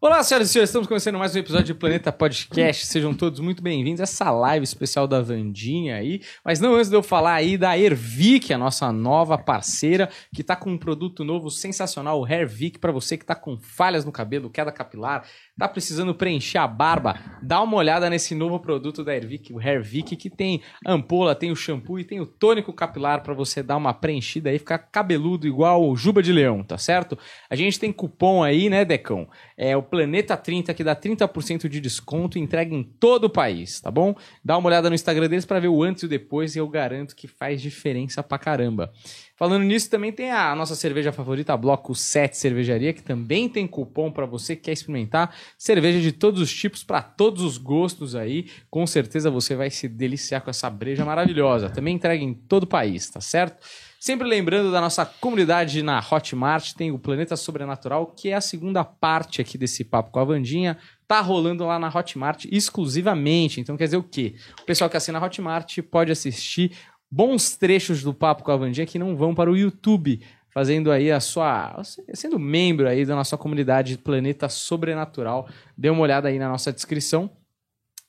Olá, senhoras e senhores, estamos começando mais um episódio de Planeta Podcast. Sejam todos muito bem-vindos a essa live especial da Vandinha aí. Mas não antes de eu falar aí da Ervic, a nossa nova parceira, que está com um produto novo sensacional, o Hairvic, para você que está com falhas no cabelo, queda capilar, tá precisando preencher a barba, dá uma olhada nesse novo produto da Ervic, o Hairvic, que tem ampola, tem o shampoo e tem o tônico capilar para você dar uma preenchida aí, ficar cabeludo igual o Juba de Leão, tá certo? A gente tem cupom aí, né, Decão? É o Planeta 30 que dá 30% de desconto e entrega em todo o país, tá bom? Dá uma olhada no Instagram deles para ver o antes e o depois e eu garanto que faz diferença pra caramba. Falando nisso, também tem a nossa cerveja favorita, Bloco 7 Cervejaria, que também tem cupom para você que quer experimentar cerveja de todos os tipos, para todos os gostos aí. Com certeza você vai se deliciar com essa breja maravilhosa. Também entrega em todo o país, tá certo? Sempre lembrando da nossa comunidade na Hotmart, tem o Planeta Sobrenatural, que é a segunda parte aqui desse papo com a Vandinha. Tá rolando lá na Hotmart exclusivamente. Então quer dizer o quê? O pessoal que assina a Hotmart pode assistir bons trechos do papo com a Vandinha que não vão para o YouTube, fazendo aí a sua. sendo membro aí da nossa comunidade Planeta Sobrenatural. Dê uma olhada aí na nossa descrição.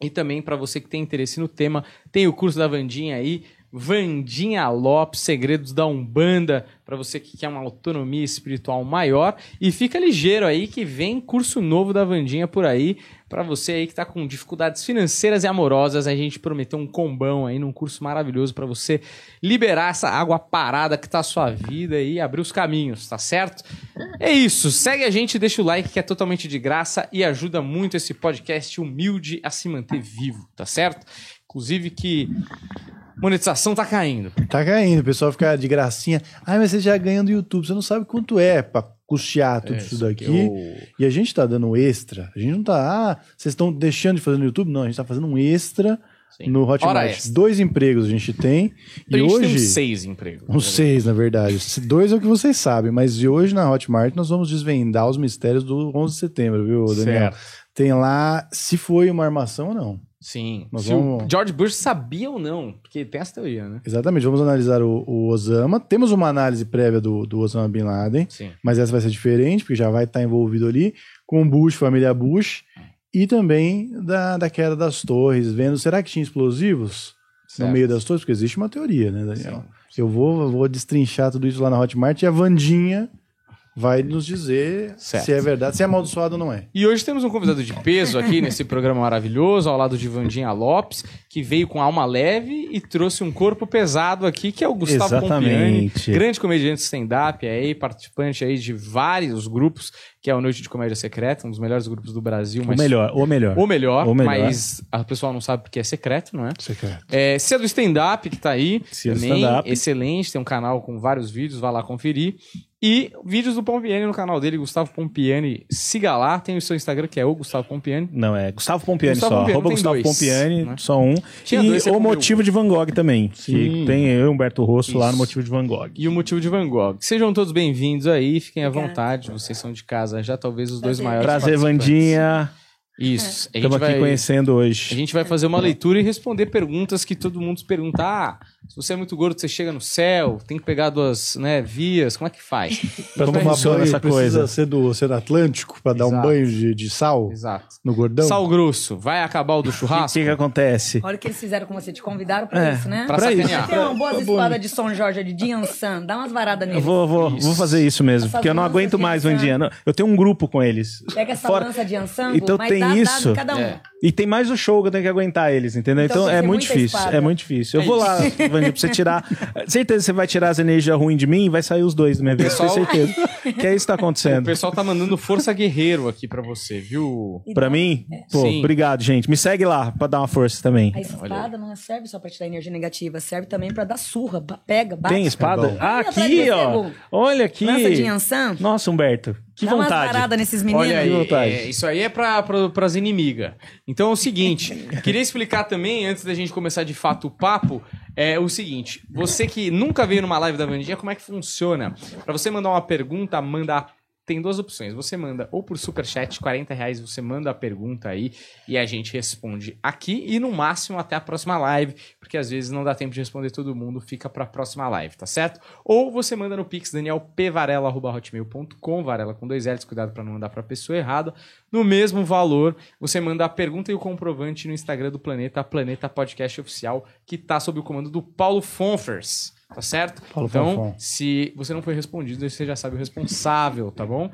E também para você que tem interesse no tema, tem o curso da Vandinha aí. Vandinha Lopes, Segredos da Umbanda, para você que quer uma autonomia espiritual maior. E fica ligeiro aí que vem curso novo da Vandinha por aí. Para você aí que está com dificuldades financeiras e amorosas, a gente prometeu um combão aí num curso maravilhoso para você liberar essa água parada que tá a sua vida e abrir os caminhos, tá certo? É isso, segue a gente, deixa o like que é totalmente de graça e ajuda muito esse podcast humilde a se manter vivo, tá certo? Inclusive que monetização tá caindo. Tá caindo, o pessoal fica de gracinha. Ai, mas você já ganha do YouTube, você não sabe quanto é pra custear tudo É, isso daqui. aqui o- E a gente tá dando extra. A gente não tá, ah, vocês estão deixando de fazer no YouTube? Não, a gente tá fazendo um extra Sim. no Hotmart. Dois empregos a gente tem. a e gente hoje. tem uns seis empregos. Uns seis, na verdade. Dois é o que vocês sabem, mas de hoje na Hotmart nós vamos desvendar os mistérios do 11 de setembro, viu, Daniel? Certo. Tem lá se foi uma armação ou não. Sim. Nós Se o vamos- George Bush sabia ou não, porque tem essa teoria, né? Exatamente, vamos analisar o, o Osama. Temos uma análise prévia do, do Osama Bin Laden. Sim. mas essa vai ser diferente, porque já vai estar envolvido ali com Bush, família Bush, e também da, da queda das torres, vendo, será que tinha explosivos no meio das torres? Porque existe uma teoria, né, Daniel? Eu vou, vou destrinchar tudo isso lá na Hotmart e a Vandinha vai nos dizer Certo. se é verdade, se é amaldiçoado ou não é. E hoje temos um convidado de peso aqui nesse programa maravilhoso, ao lado de Vandinha Lopes, que veio com alma leve e trouxe um corpo pesado aqui, que é o Gustavo Exatamente. Pompiani, grande comediante stand-up aí, participante aí de vários grupos, que é o Noite de Comédia Secreta, um dos melhores grupos do Brasil. O mas- melhor, o melhor. O melhor, O melhor. mas a pessoa não sabe porque é secreto, não é? Secreto. É, Cia do Stand-Up, que tá aí. Cia do também, Stand-Up. excelente, tem um canal com vários vídeos, vai lá conferir. E vídeos do Pompiani no canal dele, Gustavo Pompiani. Siga lá, tem o seu Instagram, que é o Gustavo Pompiani. Não, é Gustavo Pompiani Gustavo só. Pompiani, Arroba Gustavo dois, Pompiani, né? só um. Tinha e dois, o Motivo de Van Gogh também. Sim. Que tem eu e Humberto Rosso lá Isso. no Motivo de Van Gogh. E o Motivo de Van Gogh. Sejam todos bem-vindos aí, fiquem à vontade. Vocês são de casa já, talvez os dois Prazer. maiores. Prazer. Vandinha. Isso. A gente, Estamos aqui vai, conhecendo a hoje. gente vai fazer uma leitura e responder perguntas que todo mundo se pergunta. Ah, se você é muito gordo, você chega no céu, tem que pegar duas né, vias, como é que faz? Pra Como tomar banho, essa precisa coisa? ser do Oceano Atlântico para dar um banho de, de sal Exato. no gordão? Sal grosso, vai acabar o do O que, churrasco? que que acontece? Olha o que eles fizeram com você, te convidaram pra É, isso, né? Pra Pra isso. Tem uma boa Tá espada de São Jorge de Diansan, dá umas varadas Eu nele. vou, vou, Isso. vou fazer isso mesmo, Essas porque eu não aguento mais. Vandinha. Não, Eu tenho um grupo com eles. Pega essa Fora- lança de Ansan, Então mas tem dá, isso. dá cada um. É. E tem mais o show que eu tenho que aguentar eles, entendeu? Então Então, é muito difícil. espada. É muito difícil. Eu É vou lá, Vandinha, pra você tirar. Certeza que você vai tirar as energias ruins de mim e vai sair os dois da minha vida. Pessoal- Tenho certeza. que é isso que tá O acontecendo. pessoal tá mandando força guerreiro aqui pra você, viu? E Pra dá- mim, pô, Sim. obrigado, gente. Me segue lá pra dar uma força também. A espada Olha não serve só pra te dar energia negativa, serve também pra dar surra, pega, bate. Tem espada? bom. Ah, aqui, ó. Olha aqui. Lança de Nossa, Humberto. Que dá umas vontade. varadas nesses meninos. Olha aí, Que vontade. é, isso aí é pra, pra, pras inimigas. Então é o seguinte, queria explicar também, antes da gente começar de fato o papo, é o seguinte, você que nunca veio numa live da Vandinha, como é que funciona? Pra você mandar uma pergunta, manda tem duas opções. Você manda ou por superchat, 40 reais, você manda a pergunta aí e a gente responde aqui e no máximo até a próxima live, porque às vezes não dá tempo de responder todo mundo, fica pra próxima live, tá certo? Ou você manda no pix danielpvarela.hotmail.com, varela com dois L's, cuidado para não mandar pra pessoa errada. No mesmo valor, você manda a pergunta e o comprovante no Instagram do Planeta, Planeta Podcast Oficial, que tá sob o comando do Paulo Fonfers. Tá certo? Paulo então, Fonfon. se você não foi respondido, você já sabe o responsável, tá bom?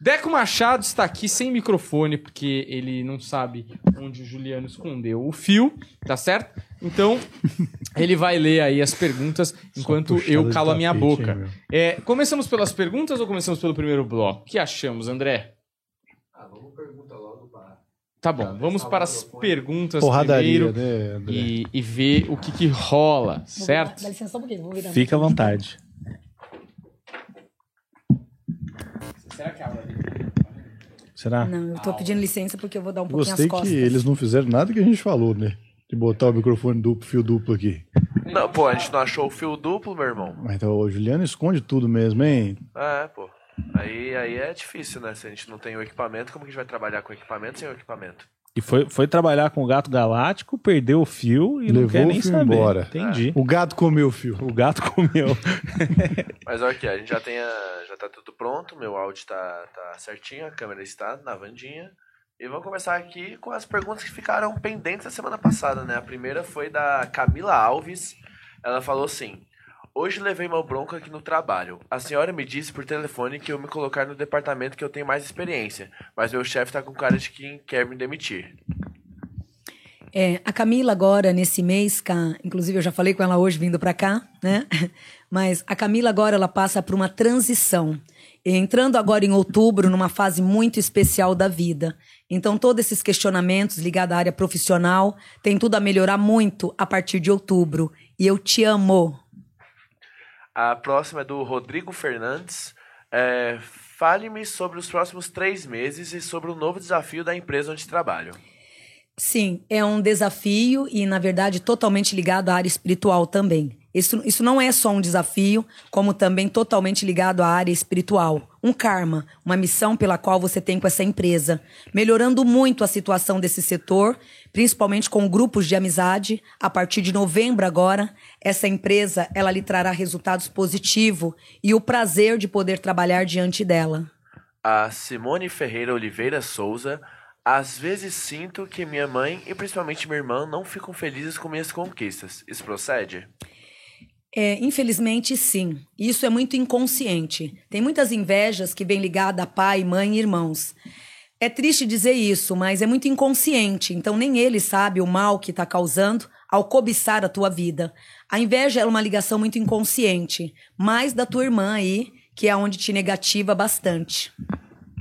Deco Machado está aqui sem microfone, porque ele não sabe onde o Juliano escondeu o fio, tá certo? Então, ele vai ler aí as perguntas enquanto eu calo a minha tapete, boca. hein? É, começamos pelas perguntas ou começamos pelo primeiro bloco? O que achamos, André? Tá bom, vamos para as perguntas Porradaria, primeiro né, André? e, e ver o que, que rola, certo? Dá licença só um pouquinho, vou virar. Fica à vontade. Será que a aula Será? Não, eu tô pedindo licença porque eu vou dar um pouquinho Gostei as costas. que eles não fizeram nada que a gente falou, né? De botar o microfone duplo, fio duplo aqui. Não, pô, a gente não achou o fio duplo, meu irmão. Mas então, o Juliano esconde tudo mesmo, hein? É, pô. Aí, aí é difícil, né? Se a gente não tem o equipamento, como que a gente vai trabalhar com equipamento sem o equipamento? E foi, foi trabalhar com o gato galáctico, perdeu o fio e não Levou quer o nem fio saber. embora. Entendi. O gato comeu o fio. O gato comeu. Mas olha aqui, a gente já tem a, já tá tudo pronto, meu áudio tá, tá certinho, a câmera está na Vandinha. E vamos começar aqui com as perguntas que ficaram pendentes da semana passada, né? A primeira foi da Camila Alves. Ela falou assim: Hoje levei uma bronca aqui no trabalho. A senhora me disse por telefone que eu me colocar no departamento que eu tenho mais experiência, mas meu chefe tá com cara de quem quer me demitir. É, a Camila agora, nesse mês, cá, inclusive eu já falei com ela hoje vindo pra cá, né? Mas a Camila agora, ela passa por uma transição. Entrando agora em outubro, numa fase muito especial da vida. Então, todos esses questionamentos ligados à área profissional tem tudo a melhorar muito a partir de outubro. E eu te amo. A próxima é do Rodrigo Fernandes. É, Fale-me sobre os próximos três meses e sobre o novo desafio da empresa onde trabalho. Sim, é um desafio e, na verdade, totalmente ligado à área espiritual também. Isso, isso não é só um desafio, como também totalmente ligado à área espiritual. Um karma, uma missão pela qual você tem com essa empresa, melhorando muito a situação desse setor, principalmente com grupos de amizade. A partir de novembro agora, essa empresa ela lhe trará resultados positivos e o prazer de poder trabalhar diante dela. A Simone Ferreira Oliveira Souza. Às vezes sinto que minha mãe e principalmente minha irmã não ficam felizes com minhas conquistas. Isso procede? É, infelizmente, sim. Isso é muito inconsciente. Tem muitas invejas que vêm ligadas a pai, mãe e irmãos. É triste dizer isso, mas é muito inconsciente. Então, nem ele sabe o mal que está causando ao cobiçar a tua vida. A inveja é uma ligação muito inconsciente, mais da tua irmã aí, que é onde te negativa bastante.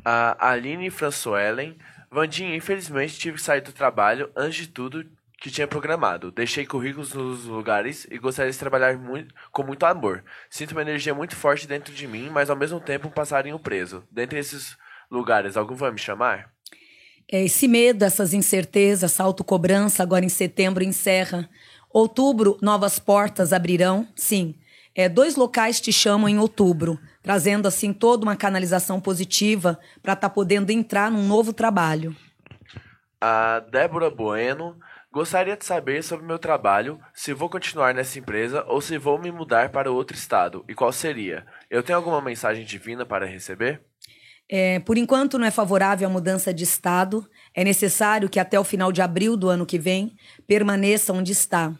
A Aline Françoelen. Vandinha, infelizmente tive que sair do trabalho antes de tudo que tinha programado. Deixei currículos nos lugares e gostaria de trabalhar muito, com muito amor. Sinto uma energia muito forte dentro de mim, mas ao mesmo tempo um passarinho preso. Dentre esses lugares, algum vai me chamar? É, esse medo, essas incertezas, essa autocobrança agora em setembro encerra. Outubro, novas portas abrirão, sim. É, dois locais te chamam em outubro, trazendo assim toda uma canalização positiva para estar podendo entrar num novo trabalho. A Débora Bueno. Gostaria de saber sobre meu trabalho, se vou continuar nessa empresa ou se vou me mudar para outro estado e qual seria. Eu tenho alguma mensagem divina para receber? É, por enquanto não é favorável a mudança de estado. É necessário que até o final de abril do ano que vem permaneça onde está.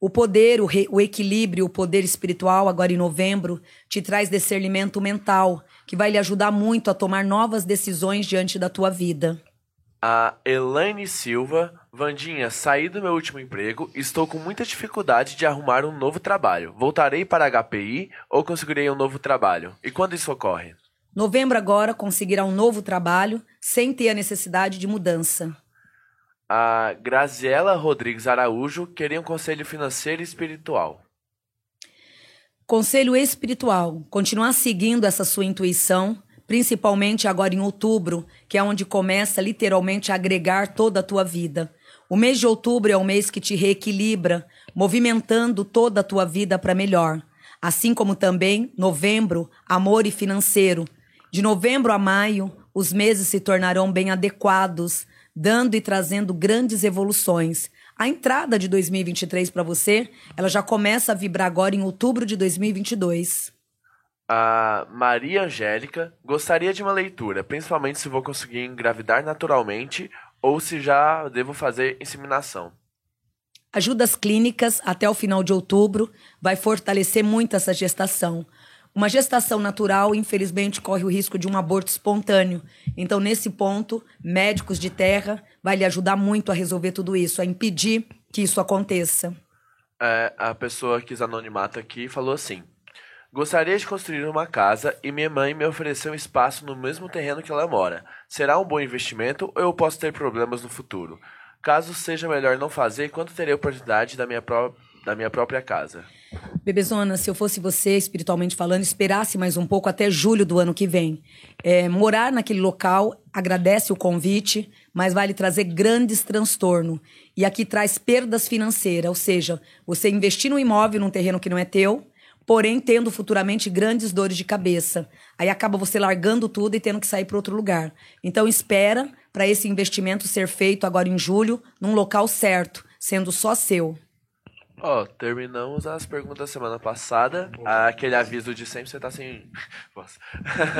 O poder, o, re- o equilíbrio, o poder espiritual, agora em novembro, te traz discernimento mental, que vai lhe ajudar muito a tomar novas decisões diante da tua vida. A Elaine Silva. Vandinha, saí do meu último emprego e estou com muita dificuldade de arrumar um novo trabalho. Voltarei para a HPI ou conseguirei um novo trabalho? E quando isso ocorre? Novembro agora conseguirá um novo trabalho sem ter a necessidade de mudança. A Graziela Rodrigues Araújo queria um conselho financeiro e espiritual. Conselho espiritual: continuar seguindo essa sua intuição, principalmente agora em outubro, que é onde começa literalmente a agregar toda a tua vida. O mês de outubro é o mês que te reequilibra, movimentando toda a tua vida para melhor. Assim como também novembro, amor e financeiro. De novembro a maio, os meses se tornarão bem adequados, dando e trazendo grandes evoluções. A entrada de 2023 para você, ela já começa a vibrar agora em outubro de 2022. A Maria Angélica gostaria de uma leitura, principalmente se vou conseguir engravidar naturalmente ou se já devo fazer inseminação. Ajudas clínicas até o final de outubro vai fortalecer muito essa gestação. Uma gestação natural, infelizmente, corre o risco de um aborto espontâneo. Então, nesse ponto, médicos de terra vai lhe ajudar muito a resolver tudo isso, a impedir que isso aconteça. É, a pessoa que quis anonimato aqui falou assim: Gostaria de construir uma casa e minha mãe me ofereceu um espaço no mesmo terreno que ela mora. Será um bom investimento ou eu posso ter problemas no futuro? Caso seja melhor não fazer, quanto terei a oportunidade da minha, pró da minha própria casa? Bebezona, se eu fosse você, espiritualmente falando, esperasse mais um pouco até julho do ano que vem. É, morar naquele local agradece o convite, mas vai lhe trazer grandes transtornos. E aqui traz perdas financeiras, ou seja, você investir no imóvel, num terreno que não é teu, porém tendo futuramente grandes dores de cabeça. Aí acaba você largando tudo e tendo que sair para outro lugar. Então espera para esse investimento ser feito agora em julho, num local certo, sendo só seu. Ó, oh, terminamos as perguntas da semana passada. Aquele aviso de sempre você tá sem. Nossa.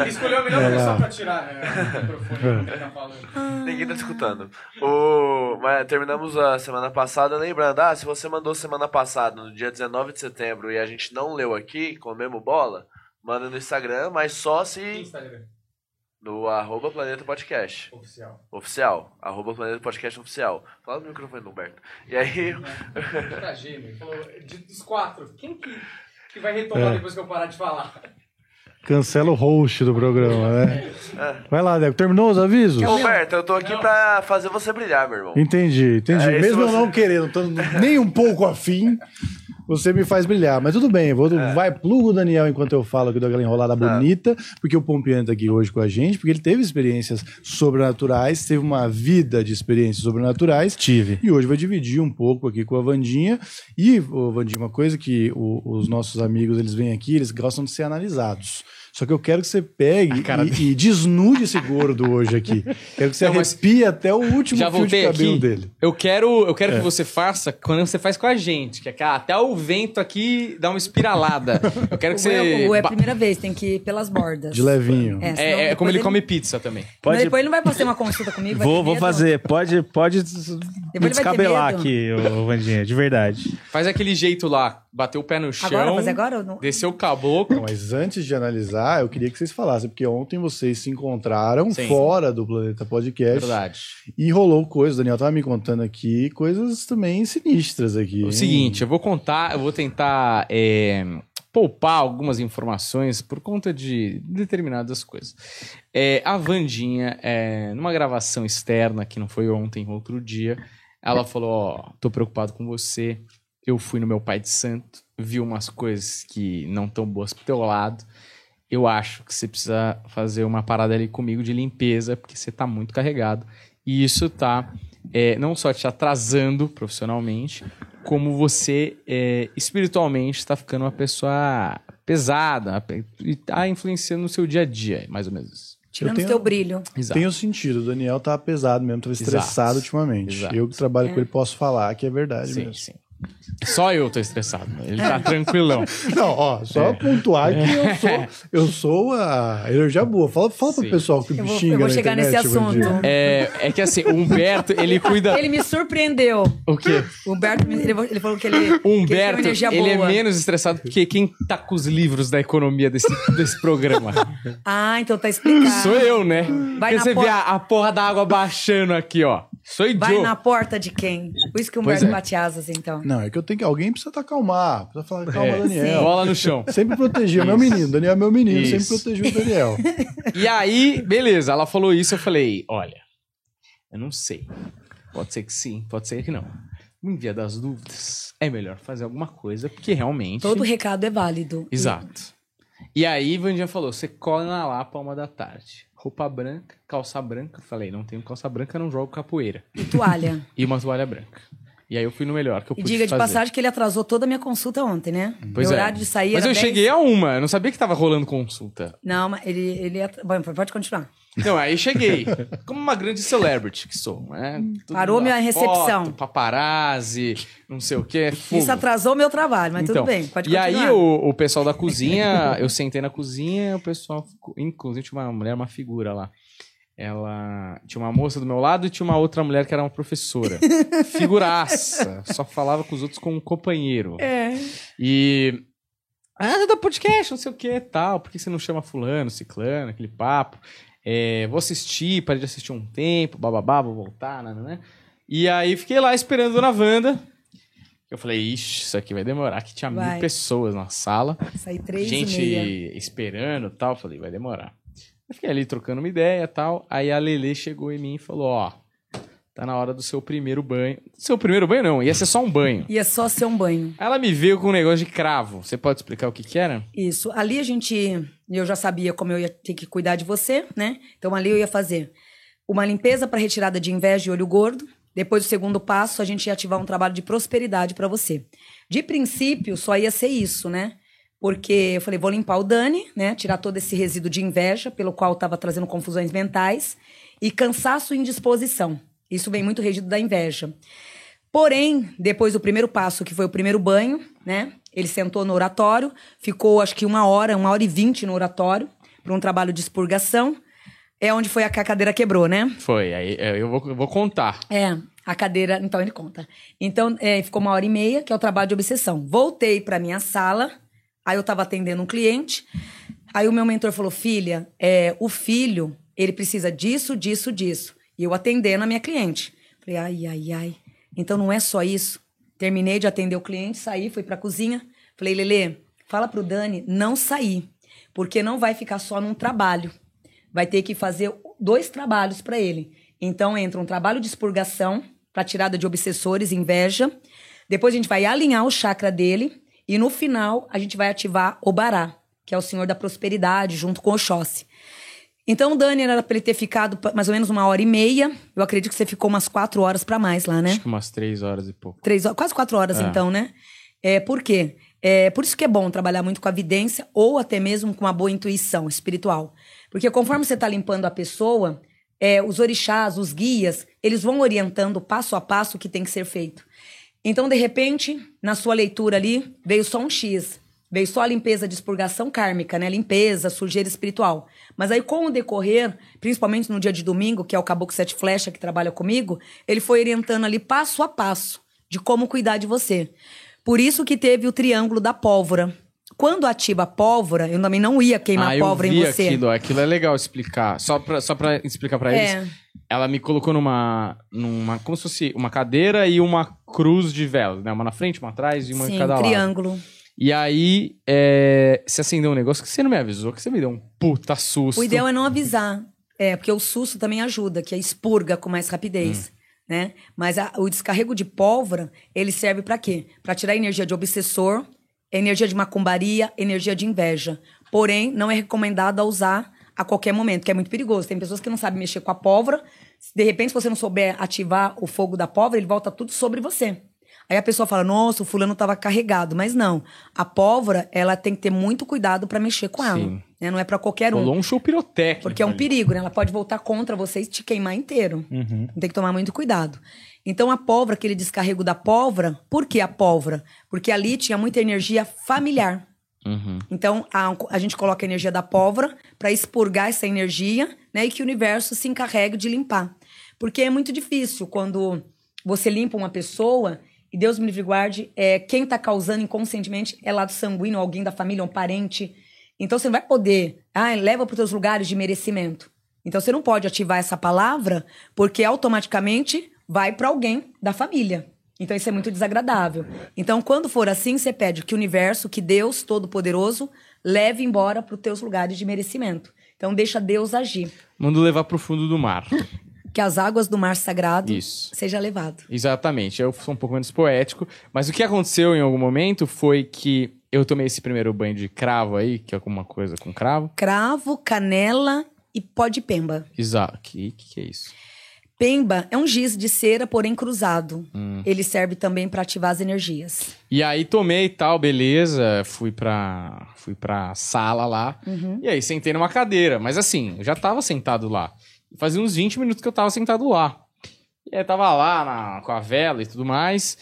Escolheu a melhor pessoa pra tirar né, o microfone que tá falando. Ninguém tá escutando. O... Mas terminamos a semana passada lembrando: ah, se você mandou semana passada, no dia 19 de setembro, e a gente não leu aqui, comemos bola, manda no Instagram, mas só se. Instagram? No arroba Planeta Podcast. Oficial. Oficial. Arroba Planeta Podcast Oficial. Fala no microfone do Humberto. E aí. Gêmeo. Falou, dos quatro, quem que, que vai retomar é. depois que eu parar de falar? Cancela o host do programa, né? É. Vai lá, Deco. Terminou os avisos? Humberto, eu tô aqui não. pra fazer você brilhar, meu irmão. Entendi, entendi. É, Mesmo você... eu não querendo, tô nem um pouco afim. Você me faz brilhar. Mas tudo bem, vou, é. vai, pluga o Daniel enquanto eu falo aqui daquela enrolada tá. bonita, porque o Pompiano tá aqui hoje com a gente, porque ele teve experiências sobrenaturais, teve uma vida de experiências sobrenaturais. Tive. E hoje vai dividir um pouco aqui com a Vandinha. E, ô, Vandinha, uma coisa que o, os nossos amigos, eles vêm aqui, eles gostam de ser analisados. Só que eu quero que você pegue e, e, desnude esse gordo hoje aqui. Quero que você não, arrepie até o último já fio de cabelo aqui. dele. Eu quero, eu quero é. que você faça quando você faz com a gente. Que é até o vento aqui dá uma espiralada. Eu quero que o você... O é a primeira vez, tem que ir pelas bordas. De levinho. É, é, é como ele, ele, come pizza também. Pode... Mas depois ele não vai fazer uma consulta comigo? Vou, vou fazer. Pode, pode me descabelar aqui, Vandinha, de verdade. Faz aquele jeito lá, bater o pé no chão. Agora, fazer agora ou não? Descer o caboclo. Mas antes de analisar, eu queria que vocês falassem, porque ontem vocês se encontraram Sim. fora do Planeta Podcast. Verdade. E rolou coisas, o Daniel tava me contando aqui, coisas também sinistras aqui. O hein? seguinte, eu vou contar, eu vou tentar é, poupar algumas informações por conta de determinadas coisas. É, a Vandinha, é, numa gravação externa, que não foi ontem, outro dia, ela falou: Ó, tô preocupado com você. Eu fui no meu pai de santo, vi umas coisas que não tão boas pro teu lado eu acho que você precisa fazer uma parada ali comigo de limpeza, porque você tá muito carregado. E isso tá é, não só te atrasando profissionalmente, como você é, espiritualmente está ficando uma pessoa pesada e tá influenciando no seu dia a dia, mais ou menos isso. Tirando o teu brilho. Exato. Tenho sentido. O Daniel tá pesado mesmo, tá estressado Exato. ultimamente. Exato. Eu que trabalho é. com ele posso falar que é verdade sim, mesmo. Sim. Só eu tô estressado. Ele tá tranquilão. Não, ó, só é. pontuar que eu sou, eu sou a energia boa. Fala, fala pro pessoal que me vou, xinga Eu vou chegar internet, nesse assunto. É, é que assim, o Humberto, ele cuida... Ele me surpreendeu. O quê? O Humberto, ele, ele falou que ele O Humberto, que ele, ele é menos estressado que quem tá com os livros da economia desse, desse programa. Ah, então tá explicado. Sou eu, né? Vai Porque você por... vê a, a porra da água baixando aqui, ó. Sou idiota. Vai na porta de quem? Por isso que o Humberto é. bate asas, então. Não, é que eu tenho que... Alguém precisa tá acalmar. Precisa falar, calma, é, Daniel. Sim. Bola no chão. Sempre protegia meu menino. Daniel é meu menino, isso. sempre protegeu o Daniel. E aí, beleza, ela falou isso, eu falei, olha, eu não sei. Pode ser que sim, pode ser que não. No dia das dúvidas, é melhor fazer alguma coisa, porque realmente... Todo recado é válido. Exato. E aí, Vandinha falou, você cola na Lapa uma da tarde roupa branca, calça branca. Falei, não tenho calça branca, não jogo capoeira. E toalha. e uma toalha branca. E aí eu fui no melhor que eu E pude diga de fazer. passagem que ele atrasou toda a minha consulta ontem, né? Pois Meu é. horário de sair Mas eu 10. cheguei a uma, eu não sabia que tava rolando consulta. Não, mas ele... ele atra- Bom, pode continuar. Não, aí cheguei. Como uma grande celebrity que sou, né? Todo Parou minha na recepção. Foto, paparazzi, não sei o quê. fogo. Isso atrasou o meu trabalho, mas Então, tudo bem, pode E continuar. aí o, o pessoal da cozinha, eu sentei na cozinha, o pessoal, ficou- inclusive tinha uma mulher, uma figura lá. Ela tinha uma moça do meu lado e tinha uma outra mulher que era uma professora. Figuraça. Só falava com os outros como um companheiro. É. E. Ah, da podcast, não sei o que tal. Por que você não chama fulano, ciclano, aquele papo? É, vou assistir, parei de assistir um tempo, bababá, vou voltar, né, né, né. E aí fiquei lá esperando a Dona Wanda. Eu falei, ixi, isso aqui vai demorar, que tinha mil Vai. pessoas na sala. Saí três gente esperando e tal. Falei, vai demorar. Eu fiquei ali trocando uma ideia e tal. Aí a Lele chegou em mim e falou: Ó, tá na hora do seu primeiro banho. Seu primeiro banho não, ia ser só um banho. Ia só ser um banho. Ela me veio com um negócio de cravo. Você pode explicar o que que era? Isso. Ali a gente. Eu já sabia como eu ia ter que cuidar de você, né? Então ali eu ia fazer uma limpeza para retirada de inveja e olho gordo. Depois, o segundo passo, a gente ia ativar um trabalho de prosperidade para você. De princípio, só ia ser isso, né? Porque eu falei, vou limpar o Dani, né? Tirar todo esse resíduo de inveja, pelo qual estava trazendo confusões mentais, e cansaço e indisposição. Isso vem muito regido da inveja. Porém, depois do primeiro passo, que foi o primeiro banho, né? Ele sentou no oratório, ficou acho que uma hora, uma hora e vinte no oratório, para um trabalho de expurgação. É onde foi a que a cadeira quebrou, né? Foi, aí é, eu vou, eu vou contar. É, a cadeira, então ele conta. Então, é, ficou uma hora e meia, que é o trabalho de obsessão. Voltei para minha sala, aí eu tava atendendo um cliente. Aí o meu mentor falou: "Filha, é, o filho, ele precisa disso, disso, disso". E eu atendendo a minha cliente. Falei: "Ai, ai, ai. Então não é só isso". Terminei de atender o cliente, saí, fui pra cozinha. Falei: "Lelê, fala pro Dani não sair, porque não vai ficar só num trabalho vai ter que fazer dois trabalhos para ele. Então entra um trabalho de expurgação para tirada de obsessores, inveja. Depois a gente vai alinhar o chakra dele e no final a gente vai ativar o Bará, que é o senhor da prosperidade, junto com o Oxóssi. Então Dani era para ele ter ficado mais ou menos uma hora e meia. Eu acredito que você ficou umas quatro horas para mais lá, né? Acho que umas três horas e pouco. Três quase quatro horas, É. então, né? É, por quê? É, por isso que é bom trabalhar muito com a vidência ou até mesmo com uma boa intuição espiritual. Porque conforme você está limpando a pessoa, é, os orixás, os guias, eles vão orientando passo a passo o que tem que ser feito. Então, de repente, na sua leitura ali, veio só um X. Veio só a limpeza de expurgação kármica, né? Limpeza, sujeira espiritual. Mas aí, com o decorrer, principalmente no dia de domingo, que é o Caboclo Sete Flecha que trabalha comigo, ele foi orientando ali passo a passo de como cuidar de você. Por isso que teve o triângulo da pólvora. Quando ativa a pólvora, eu também não ia queimar ah, eu pólvora vi em você. aquilo. Aquilo é legal explicar. Só pra, só pra explicar pra É. eles. Ela me colocou numa, numa... Como se fosse uma cadeira e uma cruz de velas, né? Uma na frente, uma atrás e uma Sim, em cada lado. triângulo. E aí, é, se acendeu um negócio que você não me avisou, que você me deu um puta susto. O ideal é não avisar. É, porque o susto também ajuda, que é expurga com mais rapidez. Hum. Né? Mas a- o descarrego de pólvora, ele serve pra quê? Pra tirar energia de obsessor, energia de macumbaria, energia de inveja. Porém, não é recomendado a usar a qualquer momento, que é muito perigoso. Tem pessoas que não sabem mexer com a pólvora. De repente, se você não souber ativar o fogo da pólvora, ele volta tudo sobre você. Aí a pessoa fala, nossa, o fulano estava carregado. Mas não. A pólvora, ela tem que ter muito cuidado para mexer com ela. Sim. né? Não é para qualquer um. Rolou um show pirotécnico. Porque é um ali. perigo, né? Ela pode voltar contra você e te queimar inteiro. Tem que tomar muito cuidado. Então, a pólvora, aquele descarrego da pólvora, por que a pólvora? Porque ali tinha muita energia familiar. Uhum. Então, a, a gente coloca a energia da pólvora para expurgar essa energia, né? E que o universo se encarregue de limpar. Porque é muito difícil quando você limpa uma pessoa e Deus me livre guarde, é, quem está causando inconscientemente é lado sanguíneo, alguém da família, um parente. Então, você não vai poder, ah, leva para os seus lugares de merecimento. Então, você não pode ativar essa palavra porque automaticamente vai para alguém da família. Então isso é muito desagradável. Então quando for assim, você pede que o universo, que Deus Todo-Poderoso leve embora para os teus lugares de merecimento. Então deixa Deus agir. Manda levar pro fundo do mar. Que as águas do mar sagrado Isso. seja levado. Exatamente. Eu sou um pouco menos poético. Mas o que aconteceu em algum momento foi que eu tomei esse primeiro banho de cravo aí, que é alguma coisa com cravo. Cravo, canela e pó de pemba. Exato. Que que é isso? Pemba é um giz de cera, porém cruzado. Hum. Ele serve também para ativar as energias. E aí tomei tal, beleza. Fui pra, fui pra sala lá. Uhum. E aí sentei numa cadeira. Mas assim, eu já tava sentado lá. Fazia uns 20 minutos que eu tava sentado lá. E aí tava lá na, com a vela e tudo mais.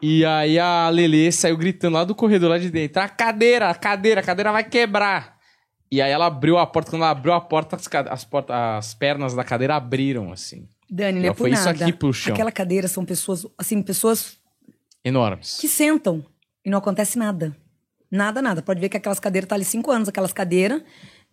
E aí a Lele saiu gritando lá do corredor lá de dentro: a cadeira, a cadeira, a cadeira vai quebrar. E aí ela abriu a porta, quando ela abriu a porta, as, as, porta, as pernas da cadeira abriram, assim. Dani, não é por foi nada. isso aqui pro chão. Aquela cadeira são pessoas, assim, pessoas... Enormes. Que sentam e não acontece nada. Nada, nada. Pode ver que aquelas cadeiras tá ali cinco anos, aquelas cadeiras.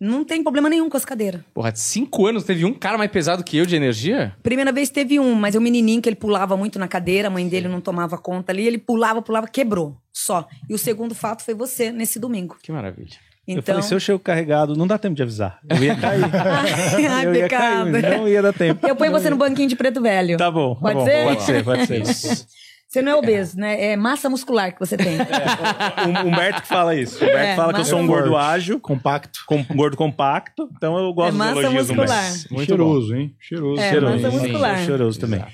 Não tem problema nenhum com as cadeiras. Porra, cinco anos teve um cara mais pesado que eu de energia? Primeira vez teve um, mas é um menininho que ele pulava muito na cadeira, a mãe dele não tomava conta ali, ele pulava, pulava, quebrou. Só. E o segundo fato foi você nesse domingo. Que maravilha. Então... Eu falei, se eu chego carregado, não dá tempo de avisar. Eu ia cair. Ai, eu pecado. Ia cair, não ia dar tempo. Eu ponho você no banquinho de preto velho. Tá bom. Pode tá bom, ser? Pode ser, pode ser. Você não é obeso, né? É massa muscular que você tem. É, o Humberto que fala isso. O Humberto é, fala que eu sou um gordo ágil. Compacto. Com, gordo compacto. Então eu gosto é massa dos muscular. Muito cheiroso, bom. hein? Cheiroso. É, cheiroso. massa muscular. Sim, cheiroso também.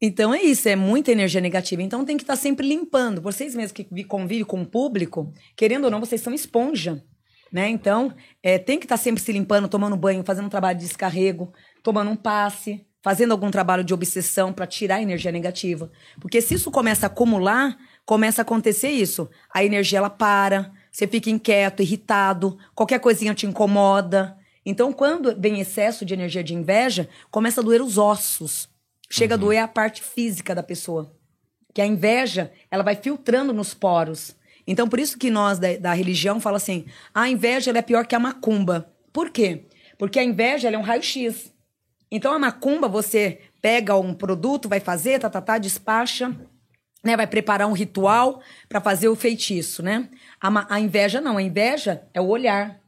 Então é isso, é muita energia negativa. Então tem que estar sempre limpando. Vocês mesmos que convivem com o público, querendo ou não, vocês são esponja. Né? Então, é, tem que estar tá sempre se limpando, tomando banho, fazendo um trabalho de descarrego, tomando um passe, fazendo algum trabalho de obsessão para tirar a energia negativa. Porque se isso começa a acumular, começa a acontecer isso. A energia ela para, você fica inquieto, irritado, qualquer coisinha te incomoda. Então, quando vem excesso de energia de inveja, começa a doer os ossos. Chega uhum. a doer a parte física da pessoa. Que a inveja, ela vai filtrando nos poros. Então, por isso que nós da, da religião fala assim: a inveja é pior que a macumba. Por quê? Porque a inveja é um raio-x. Então, a macumba, você pega um produto, vai fazer, tá, tá, tá, despacha, né? Vai preparar um ritual para fazer o feitiço, né? A, a, inveja não, a inveja é o olhar.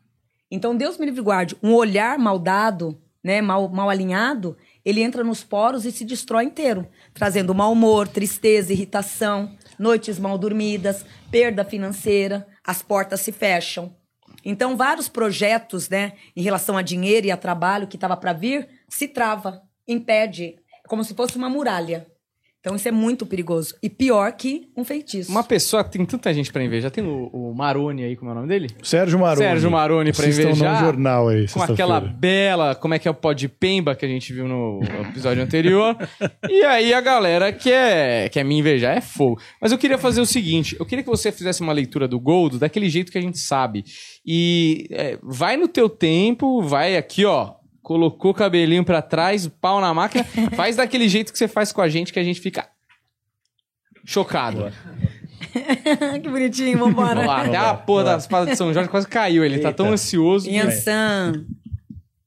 Então, Deus me livre guarde, um olhar mal dado, né, mal, mal alinhado, ele entra nos poros e se destrói inteiro, trazendo mau humor, tristeza, irritação, noites mal dormidas, perda financeira, as portas se fecham. Então, vários projetos, né, em relação a dinheiro e a trabalho que estava para vir, se trava, impede, como se fosse uma muralha. Então isso é muito perigoso. E pior que um feitiço. Uma pessoa, tem tanta gente pra invejar. Tem o, o Maroni aí, como é o nome dele? Sérgio Maroni. Sérgio Maroni pra invejar. Estão no jornal aí, Com aquela bela, como é que é o pó de pemba que a gente viu no episódio anterior. e aí a galera quer, quer me invejar, é fogo. Mas eu queria fazer o seguinte, eu queria que você fizesse uma leitura do Gold daquele jeito que a gente sabe. E é, vai no teu tempo, vai aqui, ó, colocou o cabelinho para trás, pau na máquina, faz daquele jeito que você faz com a gente, que a gente fica chocado. que bonitinho, vambora. Vamos lá, até a porra da espada de São Jorge quase caiu, ele Eita. tá tão ansioso. Yansan.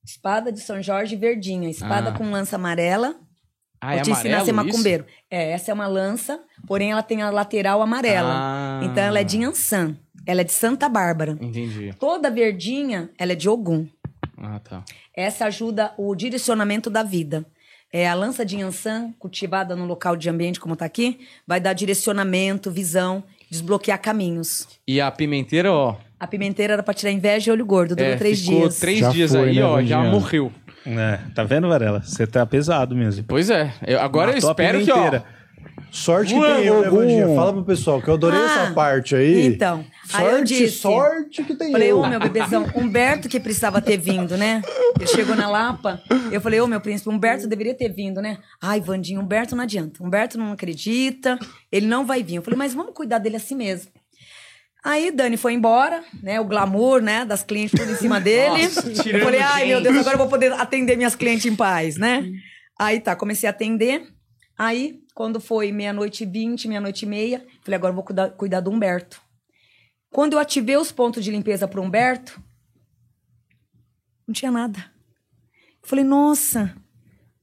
Espada de São Jorge verdinha, espada ah. com lança amarela. Ah, Vou é te ensinar a ser macumbeiro. É, essa é uma lança, porém ela tem a lateral amarela. Ah. Então ela é de Yansan. Ela é de Santa Bárbara. Entendi. Toda verdinha, ela é de Ogum. Ah, tá. Essa ajuda o direcionamento da vida. É, a lança de Yansan, cultivada no local de ambiente como está aqui, vai dar direcionamento, visão, desbloquear caminhos. E a pimenteira, ó. A pimenteira era para tirar inveja e olho gordo, durou é, três ficou dias. três já dias foi, aí, né, ó, já morreu. É, tá vendo, Varela? Você tá pesado mesmo. Pois é. Eu, agora Matou eu espero que, ó. Sorte que tem eu, né, Fala pro pessoal, que eu adorei ah, essa parte aí. Então, sorte, aí eu disse, sorte que tem falei, eu. ô meu bebezão, Humberto que precisava ter vindo, né? Ele chegou na Lapa, eu falei, ô meu príncipe, Humberto deveria ter vindo, né? Ai, Vandinho, Humberto não adianta. Humberto não acredita, ele não vai vir. Eu falei, mas vamos cuidar dele assim mesmo. Aí Dani foi embora, né? O glamour, né? Das clientes tudo em cima dele. Nossa, eu falei, ai meu Deus, agora eu vou poder atender minhas clientes em paz, né? Aí tá, comecei a atender. Aí quando foi meia-noite e vinte, meia-noite e meia, falei, agora vou cuidar, cuidar do Humberto. Quando eu ativei os pontos de limpeza para o Humberto, não tinha nada. Eu falei, nossa,